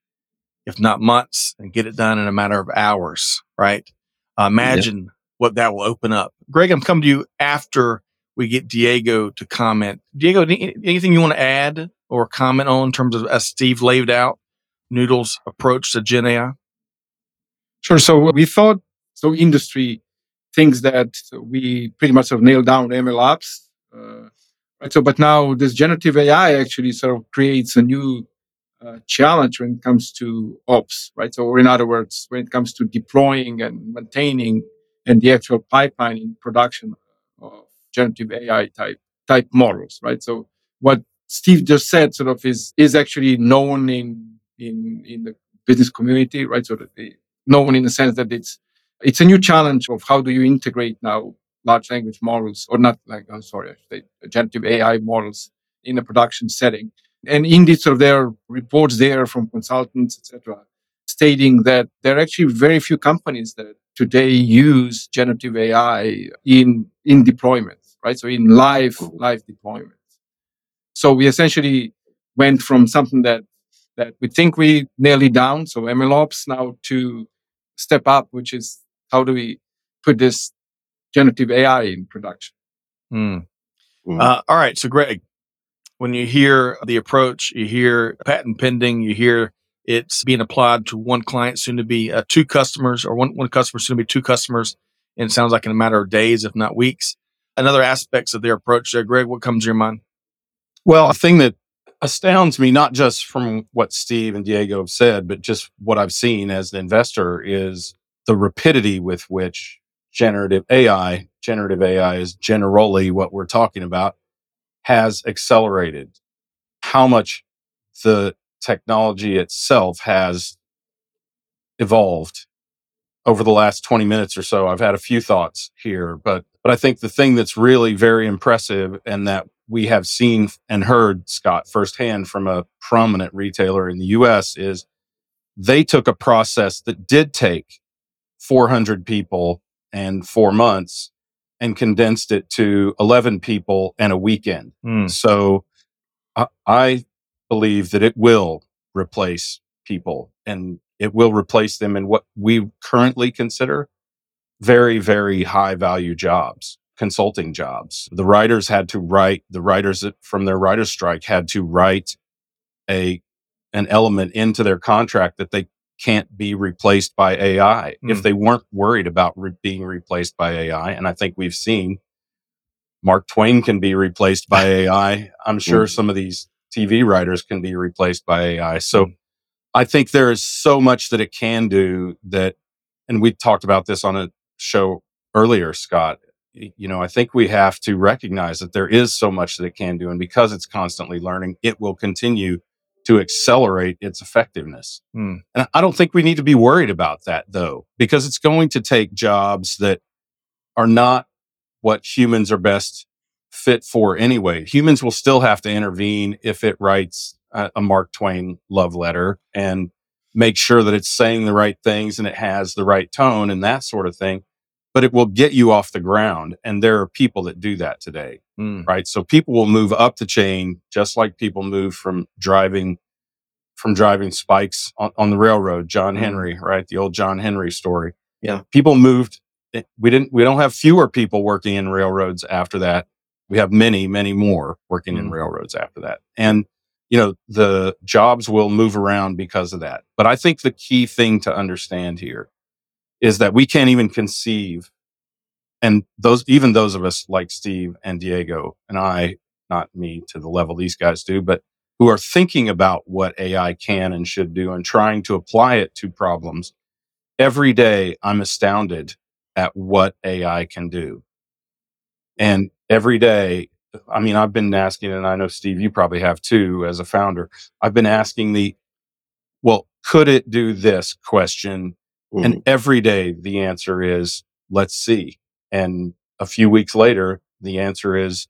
if not months, and get it done in a matter of hours, right? Uh, imagine yep. What that will open up. Greg, I'm coming to you after we get Diego to comment. Diego, anything you want to add or comment on in terms of as Steve laid out Noodle's approach to Gen AI? Sure. So we thought so industry thinks that we pretty much have nailed down MLOps. Uh, right. So, but now this generative AI actually sort of creates a new uh, challenge when it comes to ops, right? So, in other words, when it comes to deploying and maintaining and the actual pipeline in production of generative AI type type models, right? So what Steve just said sort of is is actually known in in in the business community, right? So that they, known in the sense that it's it's a new challenge of how do you integrate now large language models or not like oh, sorry, I generative AI models in a production setting. And indeed, sort of there are reports there from consultants, etc., stating that there are actually very few companies that today use generative AI in in deployment right? So in live, live deployments. So we essentially went from something that that we think we nearly down, so MLOps now to step up, which is how do we put this generative AI in production? Mm. Mm. Uh, all right. So Greg, when you hear the approach, you hear patent pending, you hear it's being applied to one client, soon to be uh, two customers, or one, one customer, soon to be two customers. And it sounds like in a matter of days, if not weeks Another aspects of their approach there. Greg, what comes to your mind? Well, a thing that astounds me, not just from what Steve and Diego have said, but just what I've seen as an investor is the rapidity with which generative AI, generative AI is generally what we're talking about, has accelerated. How much the technology itself has evolved over the last 20 minutes or so. I've had a few thoughts here, but but I think the thing that's really very impressive and that we have seen and heard, Scott, firsthand from a prominent retailer in the US is they took a process that did take 400 people and four months and condensed it to 11 people and a weekend. Mm. So I, I believe that it will replace people and it will replace them in what we currently consider very, very high value jobs, consulting jobs. The writers had to write, the writers from their writer's strike had to write a an element into their contract that they can't be replaced by AI mm. if hmm. they weren't worried about re- being replaced by AI. And I think we've seen Mark Twain can be replaced by AI. I'm sure mm. some of these TV writers can be replaced by AI. So. I think there is so much that it can do that, and we talked about this on a show earlier, Scott. You know, I think we have to recognize that there is so much that it can do. And because it's constantly learning, it will continue to accelerate its effectiveness. Hmm. And I don't think we need to be worried about that though, because it's going to take jobs that are not what humans are best fit for anyway. Humans will still have to intervene if it writes a, a Mark Twain love letter and make sure that it's saying the right things and it has the right tone and that sort of thing. But it will get you off the ground. And there are people that do that today mm. right? So people will move up the chain just like people move from driving from driving spikes on, on the railroad. John mm. Henry, right? The old John Henry story. Yeah, people moved. Eh, we didn't. We don't have fewer people working in railroads after that. We have many, many more working mm. in railroads after that, and you know the jobs will move around because of that. But I think the key thing to understand here is that we can't even conceive and those even those of us like Steve and Diego and I, not me to the level these guys do, but who are thinking about what AI can and should do and trying to apply it to problems. Every day I'm astounded at what AI can do. And every day, I mean, I've been asking, and I know Steve, you probably have too, as a founder, I've been asking the, well, could it do this question? Mm-hmm. And every day the answer is, let's see. And a few weeks later, the answer is,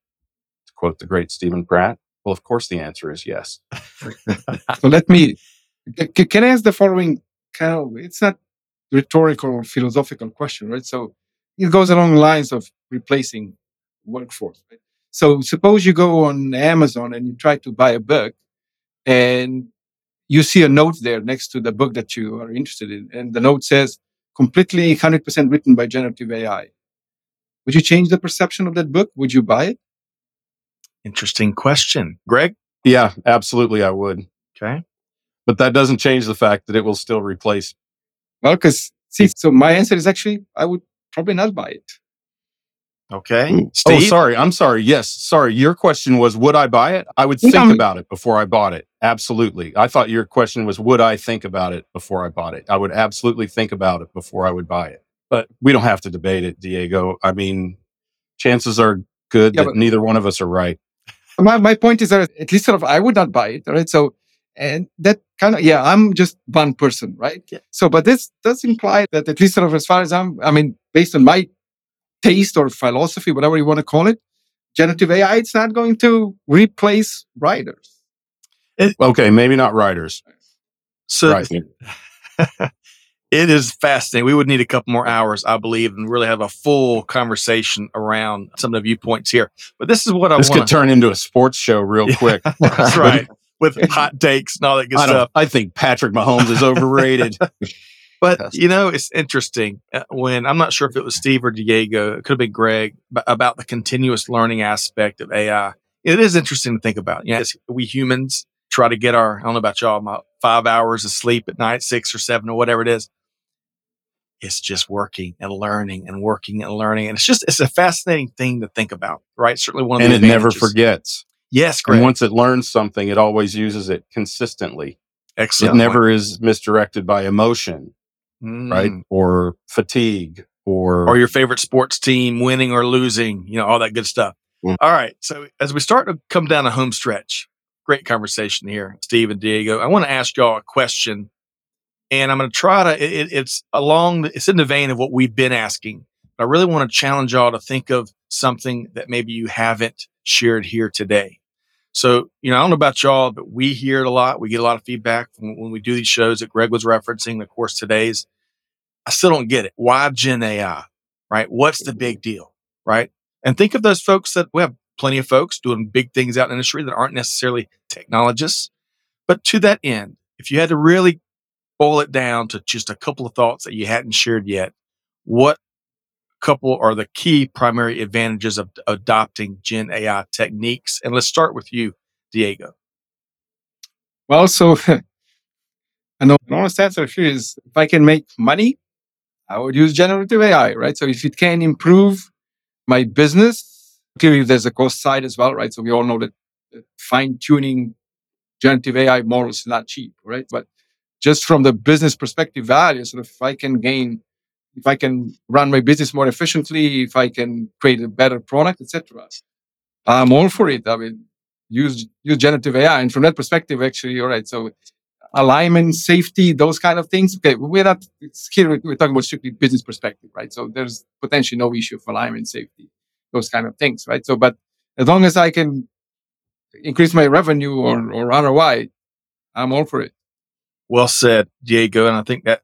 to quote the great Stephen Pratt, well, of course, the answer is yes. so let me, can I ask the following kind of, it's not rhetorical or philosophical question, right? So it goes along lines of replacing workforce. Right? So suppose you go on Amazon and you try to buy a book and you see a note there next to the book that you are interested in. And the note says completely 100% written by generative AI. Would you change the perception of that book? Would you buy it? Interesting question. Greg? Yeah, absolutely, I would. Okay. But that doesn't change the fact that it will still replace. Well, because, see, so my answer is actually, I would probably not buy it. Okay. Hmm. Steve? Oh, sorry. I'm sorry. Yes. Sorry. Your question was, would I buy it? I would think about it before I bought it. Absolutely. I thought your question was, would I think about it before I bought it? I would absolutely think about it before I would buy it but we don't have to debate it, Diego. I mean, chances are good yeah, that neither one of us are right. My, my point is that at least sort of I would not buy it, right? So, and that kind of, yeah, I'm just one person, right? Yeah. So, but this does imply that at least sort of as far as I'm, I mean, based on my taste or philosophy, whatever you want to call it, generative AI, it's not going to replace writers. It, okay, maybe not writers. So, right. *laughs* it is fascinating. We would need a couple more hours, I believe, and really have a full conversation around some of the viewpoints here. But this is what I this wanna... could turn into a sports show real yeah, quick. *laughs* That's right, *laughs* with hot takes and all that good I stuff. I think Patrick Mahomes is overrated. But you know, it's interesting uh, when I'm not sure if it was Steve or Diego, it could have been Greg, about the continuous learning aspect of AI. It is interesting to think about. Yes, we humans try to get our I don't know about y'all, my five hours of sleep at night, six or seven or whatever it is it's just working and learning and working and learning. And it's just, it's a fascinating thing to think about, right? Certainly one of and the And it never forgets. Yes, Greg. And once it learns something, it always uses it consistently. Excellent. It never is misdirected by emotion, mm. right? Or fatigue or or your favorite sports team winning or losing, you know, all that good stuff. Mm. All right. So as we start to come down a home stretch, great conversation here, Steve and Diego. I want to ask y'all a question and I'm going to try to. It, it's along. It's in the vein of what we've been asking. But I really want to challenge y'all to think of something that maybe you haven't shared here today. So, you know, I don't know about y'all, but we hear it a lot. We get a lot of feedback when we do these shows that Greg was referencing. Of course, today's. I still don't get it. Why Gen AI? Right? What's the big deal? Right? And think of those folks that we have plenty of folks doing big things out in the industry that aren't necessarily technologists. But to that end, if you had to really boil it down to just a couple of thoughts that you hadn't shared yet, what couple are the key primary advantages of adopting Gen AI techniques? And let's start with you, Diego. Well, so the honest answer here is if I can make money, I would use generative AI, right? So if it can improve my business, clearly there's a cost side as well, right? So we all know that uh, fine tuning generative AI models is not cheap, right? But just from the business perspective value, of if I can gain, if I can run my business more efficiently, if I can create a better product, etc., I'm all for it. I mean, use use generative AI, and from that perspective, actually, all right. So alignment, safety, those kind of things. Okay, we're not here. We're talking about strictly business perspective, right? So there's potentially no issue of alignment, safety, those kind of things, right? So, but as long as I can increase my revenue or, or ROI, I'm all for it. Well said, Diego. And I think that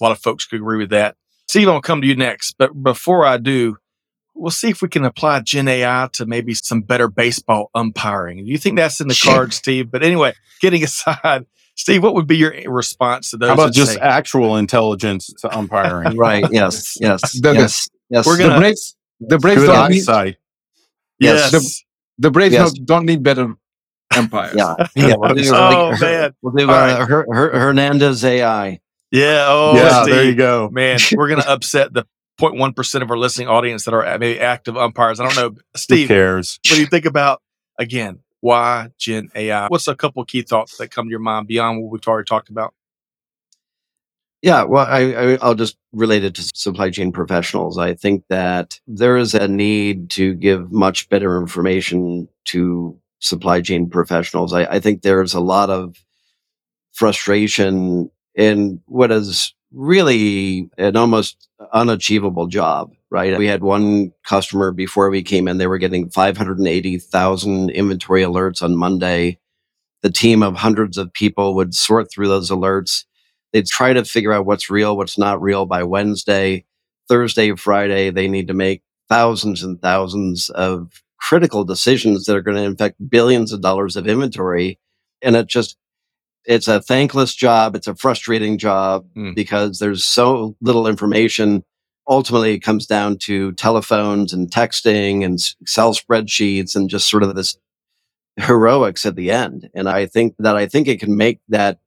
a lot of folks could agree with that. Steve, I'll come to you next. But before I do, we'll see if we can apply Gen AI to maybe some better baseball umpiring. Do you think that's in the cards, Steve? But anyway, *laughs* getting aside, Steve, what would be your response to those? How about just say, actual intelligence to umpiring? *laughs* right. Yes. Yes. *laughs* the, yes. Yes. We're gonna, the Braves. The Braves don't need. Yes. The, the Braves yes. don't, don't need better umpires. yeah. yeah. We'll do, oh like, man. We'll do uh, right. Her, Her, Hernandez AI. Yeah. Oh, yeah. Steve, there you go, man. We're gonna *laughs* upset the 0.1 percent of our listening audience that are uh, maybe active umpires. I don't know, Steve. Who cares? What do you think about again? why Gen AI? What's a couple key thoughts that come to your mind beyond what we've already talked about? Yeah, well, I, I, will just relate it to supply chain professionals. I think that there is a need to give much better information to supply chain professionals. I, I think there's a lot of frustration in what is really an almost unachievable job, right? We had one customer before we came in, they were getting 580,000 inventory alerts on Monday. The team of hundreds of people would sort through those alerts. They'd try to figure out what's real, what's not real by Wednesday. Thursday, Friday, they need to make thousands and thousands of critical decisions that are going to affect billions of dollars of inventory. And it just it's a thankless job. It's a frustrating job mm. because there's so little information. Ultimately, it comes down to telephones and texting and Excel spreadsheets and just sort of this heroics at the end. And I think that I think it can make that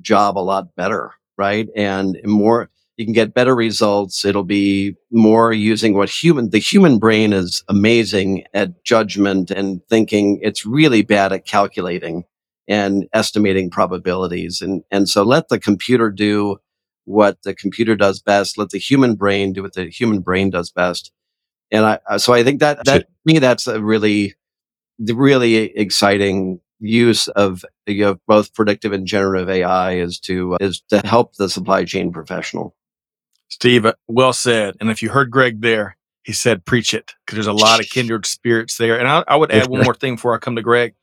job a lot better, right? And more, you can get better results. It'll be more using what human, the human brain is amazing at judgment and thinking. It's really bad at calculating and estimating probabilities. And, and so let the computer do what the computer does best. Let the human brain do what the human brain does best. And I, so I think that, that me, that's a really, really exciting use of you know, both predictive and generative AI is to, is to help the supply chain professional. Steve, uh, well said. And if you heard Greg there, he said, preach it because there's a lot of *laughs* kindred spirits there. And I, I would add one more thing before I come to Greg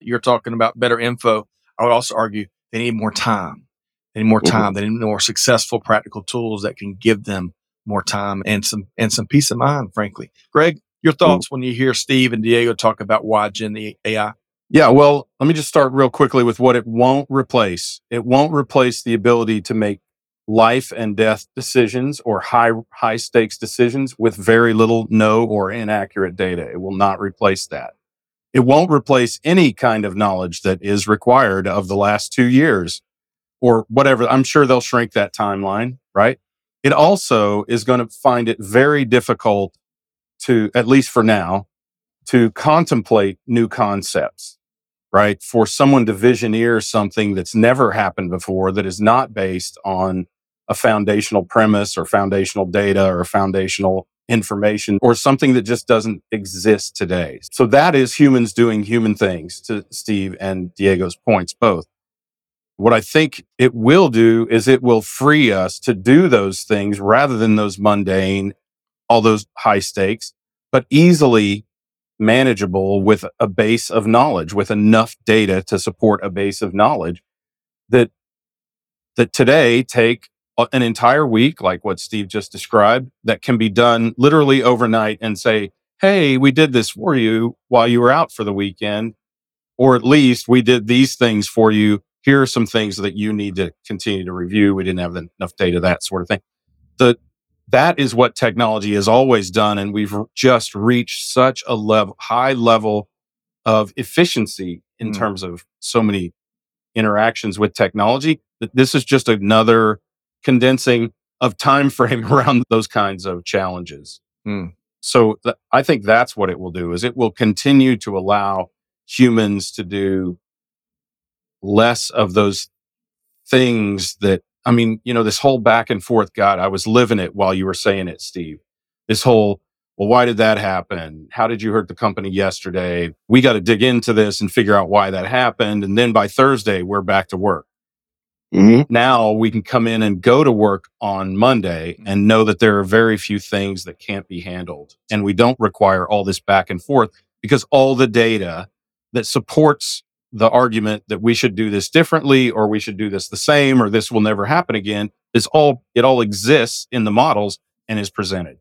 you're talking about better info. I would also argue they need more time. They need more mm-hmm. time. They need more successful practical tools that can give them more time and some and some peace of mind, frankly. Greg, your mm-hmm. thoughts mm-hmm. when you hear Steve and Diego talk about why Gen AI? Yeah, well, let me just start real quickly with what it won't replace. It won't replace the ability to make life and death decisions or high high stakes decisions with very little no or inaccurate data. It will not replace that. It won't replace any kind of knowledge that is required of the last two years or whatever. I'm sure they'll shrink that timeline, right? It also is going to find it very difficult to, at least for now, to contemplate new concepts, right? For someone to visioneer something that's never happened before that is not based on a foundational premise or foundational data or foundational information or something that just doesn't exist today. So that is humans doing human things to Steve and Diego's points both. What I think it will do is it will free us to do those things rather than those mundane, all those high stakes, but easily manageable with a base of knowledge, with enough data to support a base of knowledge that that today take an entire week, like what Steve just described, that can be done literally overnight and say, hey, we did this for you while you were out for the weekend, or at least we did these things for you. Here are some things that you need to continue to review. We didn't have enough data, that sort of thing. The that is what technology has always done, and we've just reached such a level, high level of efficiency in mm. terms of so many interactions with technology that this is just another condensing of time *laughs* frame around those kinds of challenges. Mm. So th- I think that's what it will do is it will continue to allow humans to do less of those things that I mean, you know, this whole back and forth, God, I was living it while you were saying it, Steve. This whole, well, why did that happen? How did you hurt the company yesterday? We got to dig into this and figure out why that happened. And then by Thursday, we're back to work. Mm-hmm. Now we can come in and go to work on Monday and know that there are very few things that can't be handled. And we don't require all this back and forth because all the data that supports the argument that we should do this differently or we should do this the same or this will never happen again is all, it all exists in the models and is presented.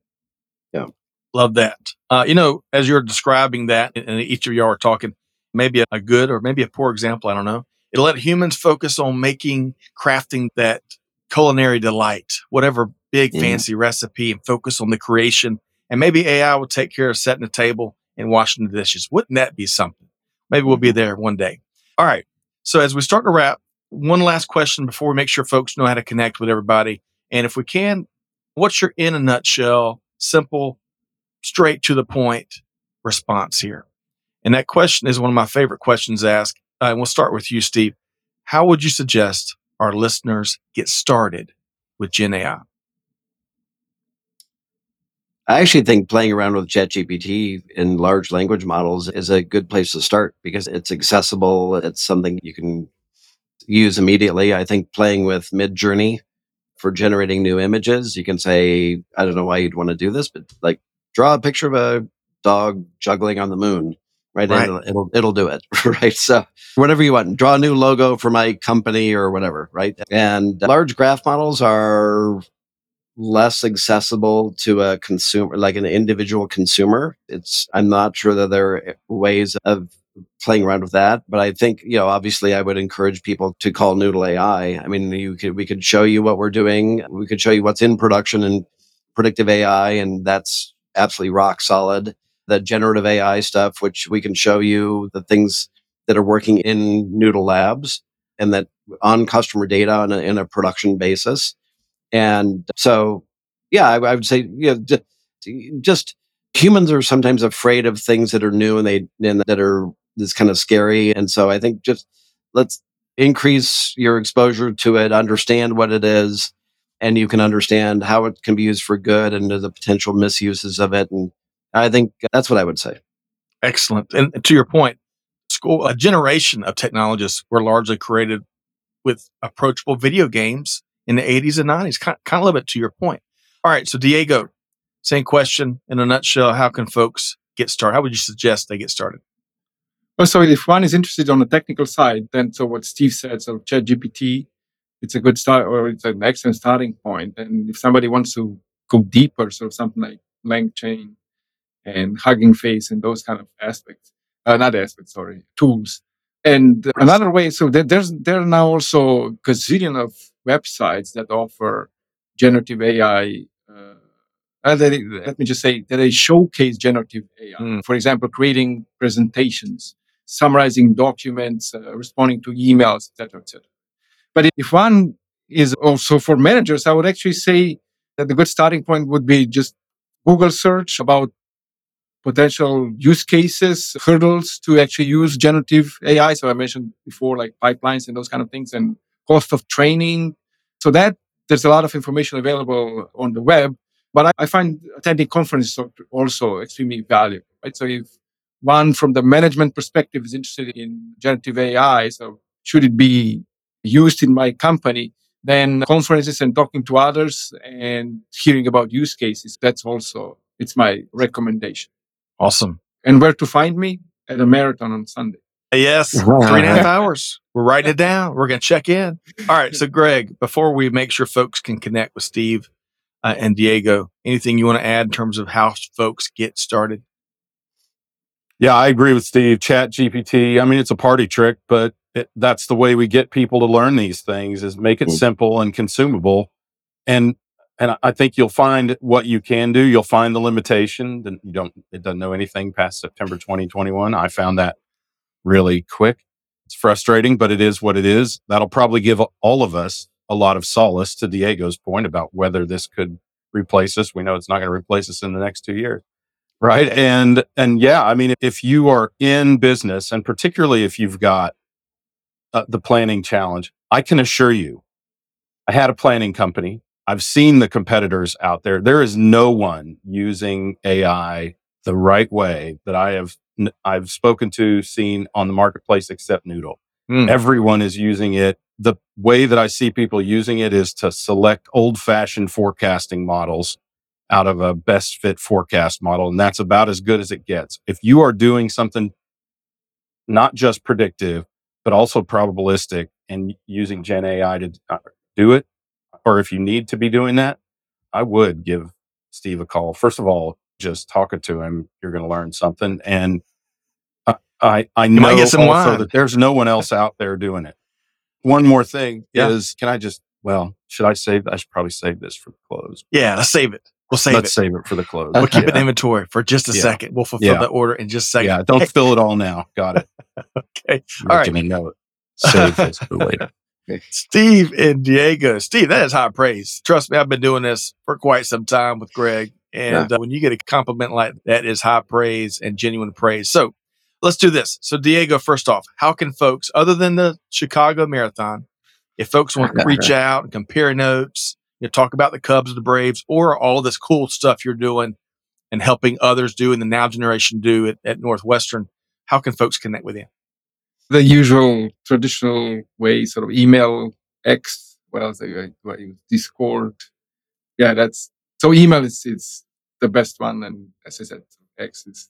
Yeah. Love that. Uh, you know, as you're describing that and each of y'all are talking, maybe a good or maybe a poor example, I don't know It'll let humans focus on making, crafting that culinary delight, whatever big mm. fancy recipe, and focus on the creation. And maybe AI will take care of setting the table and washing the dishes. Wouldn't that be something? Maybe we'll be mm-hmm. there one day. All right. So as we start to wrap, one last question before we make sure folks know how to connect with everybody. And if we can, what's your in a nutshell, simple, straight to the point response here? And that question is one of my favorite questions asked uh, and we'll start with you, Steve. How would you suggest our listeners get started with Gen AI? I actually think playing around with ChatGPT in large language models is a good place to start because it's accessible. It's something you can use immediately. I think playing with Midjourney for generating new images, you can say, I don't know why you'd want to do this, but like draw a picture of a dog juggling on the moon right? right. It'll, it'll, it'll do it, *laughs* right? So whatever you want, draw a new logo for my company or whatever, right? And large graph models are less accessible to a consumer, like an individual consumer. It's I'm not sure that there are ways of playing around with that, but I think you know, obviously, I would encourage people to call Noodle AI. I mean, you could we could show you what we're doing, we could show you what's in production and predictive AI, and that's absolutely rock solid the generative AI stuff, which we can show you the things that are working in Noodle Labs and that on customer data on a, in a production basis. And so, yeah, I, I would say, you know, just, humans are sometimes afraid of things that are new and they and that are this kind of scary. And so I think just let's increase your exposure to it, understand what it is, and you can understand how it can be used for good and the potential misuses of it. And I think that's what I would say. Excellent. And to your point, school, a generation of technologists were largely created with approachable video games in the 80s and 90s. Kind, kind of a little bit to your point. All right. So, Diego, same question in a nutshell. How can folks get started? How would you suggest they get started? Well, so if one is interested on the technical side, then so what Steve said, so ChatGPT, it's a good start or it's an excellent starting point. And if somebody wants to go deeper, so something like LangChain and Hugging Face and those kind of aspects. Uh, not aspects, sorry, tools. And another way, so there's there are now also a gazillion of websites that offer generative AI. Uh, uh they, let me just say that they showcase generative AI. Mm. For example, creating presentations, summarizing documents, uh, responding to emails, etc., etc. But if one is also for managers, I would actually say that the good starting point would be just Google search about potential use cases, hurdles to actually use generative AI. So I mentioned before, like pipelines and those kind of things, and cost of training. So that there's a lot of information available on the web. But I, I find attending conferences also extremely valuable, right? So if one from the management perspective is interested in generative AI, so should it be used in my company? Then conferences and talking to others and hearing about use cases, that's also, it's my recommendation. Awesome. And where to find me? At a marathon on Sunday. Yes, three and a half *laughs* hours. We're writing it down. We're going to check in. All right. So, Greg, before we make sure folks can connect with Steve uh, and Diego, anything you want to add in terms of how folks get started? Yeah, I agree with Steve. ChatGPT. I mean, it's a party trick, but it, that's the way we get people to learn these things: is make it simple and consumable. And and I think you'll find what you can do. You'll find the limitation. That you don't. It doesn't know anything past September 2021. I found that really quick. It's frustrating, but it is what it is. That'll probably give all of us a lot of solace. To Diego's point about whether this could replace us, we know it's not going to replace us in the next two years right and and yeah i mean if you are in business and particularly if you've got uh, the planning challenge i can assure you i had a planning company i've seen the competitors out there there is no one using ai the right way that i have I've spoken to seen on the marketplace except noodle Mm. everyone is using it the way that i see people using it is to select old fashioned forecasting models out of a best fit forecast model. And that's about as good as it gets. If you are doing something not just predictive, but also probabilistic and using Gen AI to uh, do it, or if you need to be doing that, I would give Steve a call. First of all, just talking to him, you're going to learn something. And I, I, I know might get some also wine. that there's no one else out there doing it. One more thing Yeah. is, can I just, well, should I save? I should probably save this for the close. Yeah, let's save it. We'll save Let's it. save it for the close. We'll keep Yeah. it inventory for just a Yeah. second. We'll fulfill Yeah. that order in just a second. Yeah, don't fill it all now. Got it. *laughs* okay. All right. Making a note. *laughs* Save this for later. Steve and Diego. Steve, that is high praise. Trust me, I've been doing this for quite some time with Greg. And uh, when you get a compliment like that is high praise and genuine praise. So let's do this. So Diego, first off, how can folks, other than the Chicago Marathon, if folks want to reach *laughs* out and compare notes, you know, talk about the Cubs the Braves or all this cool stuff you're doing and helping others do and the now generation do at, at Northwestern, how can folks connect with you? The usual traditional way, sort of email, X, what else? I, I, Discord. Yeah, that's so email is, is the best one. And as I said, X is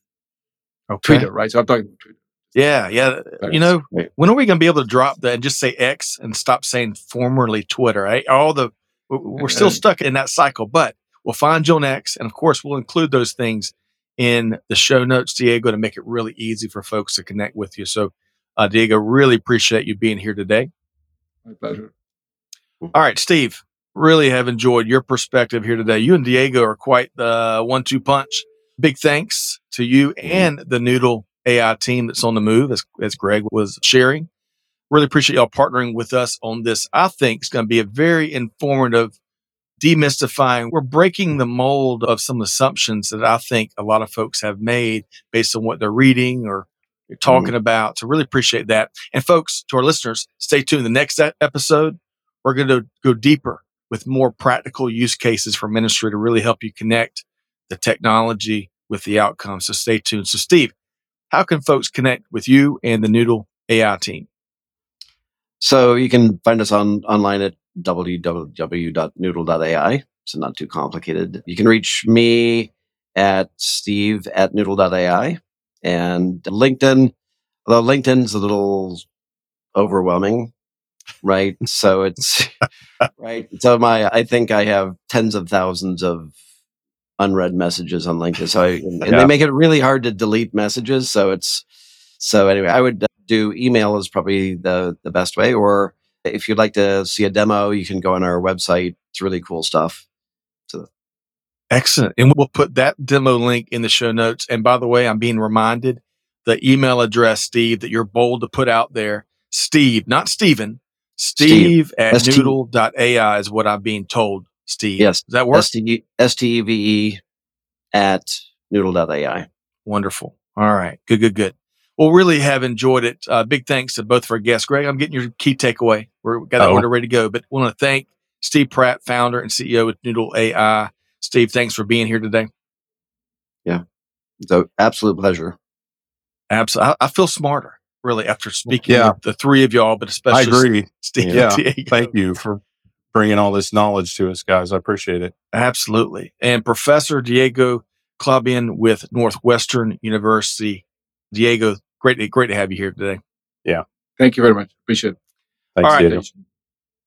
Okay. Twitter, right? So I'm talking about Twitter. Yeah, yeah. You know, when are we going to be able to drop that and just say X and stop saying formerly Twitter? Right? All the we- we're still stuck in that cycle, but we'll find you on X, and of course, we'll include those things in the show notes, Diego, to make it really easy for folks to connect with you. So, uh, Diego, really appreciate you being here today. My pleasure. All right, Steve, really have enjoyed your perspective here today. You and Diego are quite the one-two punch. Big thanks to you and the Noodle AI team that's on the move, as, as Greg was sharing. Really appreciate y'all partnering with us on this. I think it's going to be a very informative, demystifying. We're breaking the mold of some assumptions that I think a lot of folks have made based on what they're reading or you're talking mm-hmm. about. So really appreciate that. And folks, to our listeners, stay tuned. The next episode, we're going to go deeper with more practical use cases for ministry to really help you connect the technology with the outcome. So stay tuned. So Steve, how can folks connect with you and the Noodle AI team? So you can find us on online at www.noodle.ai. It's not too complicated. You can reach me at steve at noodle.ai and LinkedIn, although LinkedIn's a little overwhelming, right? so it's *laughs* right. So my, I think I have tens of thousands of unread messages on LinkedIn. So I, and, and Yeah. they make it really hard to delete messages. So it's, so anyway, I would uh, do email is probably the the best way. Or if you'd like to see a demo, you can go on our website. It's really cool stuff. Excellent. And we'll put that demo link in the show notes. And by the way, I'm being reminded the email address, Steve, that you're bold to put out there. Steve, not Steven. Steve, at ST. noodle.ai is what I'm being told, Steve. Yes. Does that work? S T S T E V E at noodle.ai. Wonderful. All right. Good, good, good. Well, really have enjoyed it. Uh, big thanks to both of our guests. Greg, I'm getting your key takeaway. We're got that Oh. order ready to go, but want to thank Steve Pratt, founder and CEO of Noodle AI. Steve, thanks for being here today. Yeah, it's an absolute pleasure. Absolutely. I, I feel smarter really after speaking Yeah. with the three of y'all, but especially I agree. Steve. Yeah. Diego. Thank you for bringing all this knowledge to us, guys. I appreciate it. Absolutely. And Professor Diego Klabjan with Northwestern University. Diego, great, to- great to have you here today. Yeah. Thank you very much. Appreciate it. Thanks, All right. Diego.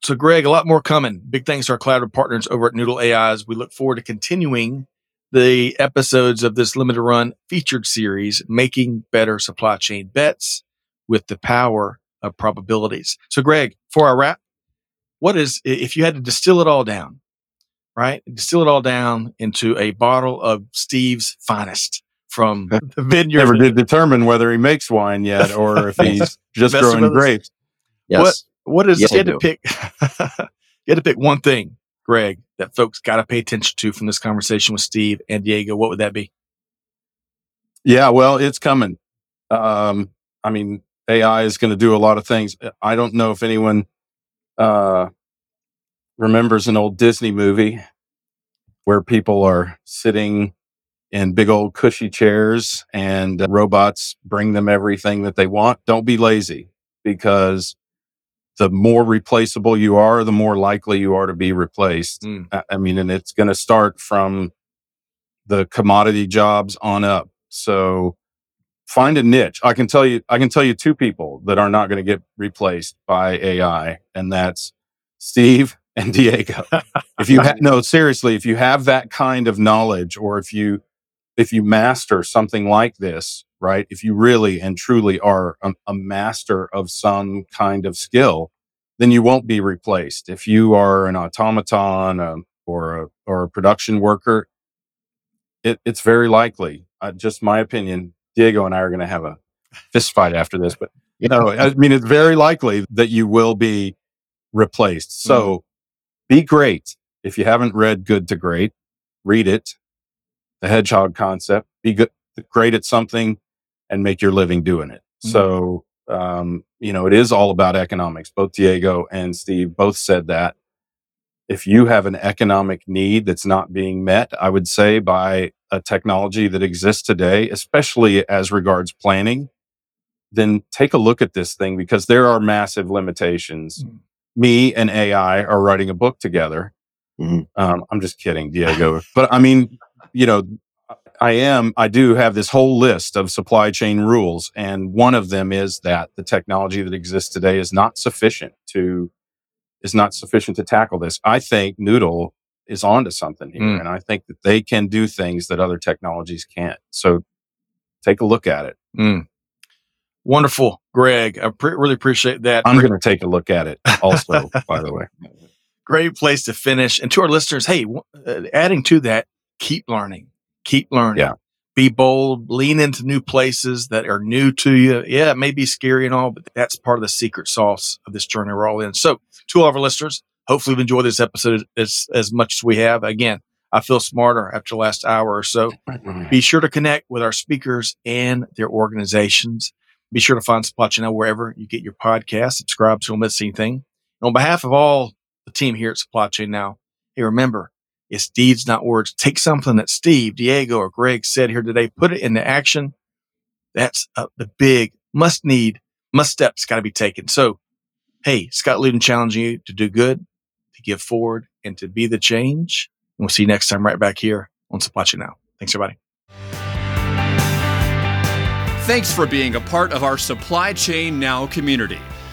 It. So, Greg, a lot more coming. Big thanks to our collaborative partners over at Noodle AIs. We look forward to continuing the episodes of this limited run featured series, Making Better Supply Chain Bets with the Power of Probabilities. So, Greg, for our wrap, what is, if you had to distill it all down, right? Distill it all down into a bottle of Steve's finest from *laughs* the vineyard. Never did determine whether he makes wine yet or if *laughs* he's just growing grapes. Yes. What is, Yes, you had to pick, *laughs* you had to pick one thing, Greg, that folks got to pay attention to from this conversation with Steve and Diego. What would that be? Yeah, well, it's coming. Um, I mean, AI is going to do a lot of things. I don't know if anyone uh, remembers an old Disney movie where people are sitting in big old cushy chairs and uh, robots bring them everything that they want. Don't be lazy because the more replaceable you are, the more likely you are to be replaced. Mm. I mean, and it's going to start from the commodity jobs on up. So find a niche. I can tell you, I can tell you two people that are not going to get replaced by AI, and that's Steve *laughs* and Diego. if you ha- *laughs* no, seriously, if you have that kind of knowledge, or if you if you master something like this, right? If you really and truly are a, a master of some kind of skill, then you won't be replaced. If you are an automaton um, or a or a production worker, it, it's very likely. Uh, just my opinion. Diego and I are going to have a fist fight after this, but *laughs* you know, I mean, it's very likely that you will be replaced. So be great. If you haven't read Good to Great, read it. The hedgehog concept. Be good, great at something, and make your living doing it. Mhm. So, um, you know, it is all about economics. Both Diego and Steve both said that. If you have an economic need that's not being met, I would say by a technology that exists today, especially as regards planning, then take a look at this thing because there are massive limitations. Mm. Me and AI are writing a book together. Mhm. Um, I'm just kidding, Diego. but I mean, you know, I am, I do have this whole list of supply chain rules. And one of them is that the technology that exists today is not sufficient to, is not sufficient to tackle this. I think Noodle is onto something here. Mm. And I think that they can do things that other technologies can't. So take a look at it. Mm. Wonderful, Greg. I pre- really appreciate that. I'm going to take a look at it also, *laughs* by the way. Great place to finish. And to our listeners, hey, w- uh, adding to that, keep learning, keep learning. Yeah. Be bold, lean into new places that are new to you. Yeah, it may be scary and all, but that's part of the secret sauce of this journey we're all in. So, to all of our listeners, hopefully you've enjoyed this episode as, as much as we have. Again, I feel smarter after the last hour or so. Be sure to connect with our speakers and their organizations. Be sure to find Supply Chain Now wherever you get your podcast. Subscribe so you don't miss anything. And on behalf of all the team here at Supply Chain Now, hey, remember, it's deeds, not words. Take something that Steve, Diego, or Greg said here today, put it into action. That's uh, the big must need, must steps got to be taken. So, hey, Scott Luton challenging you to do good, to give forward, and to be the change. And we'll see you next time right back here on Supply Chain Now. Thanks, everybody. Thanks for being a part of our Supply Chain Now community.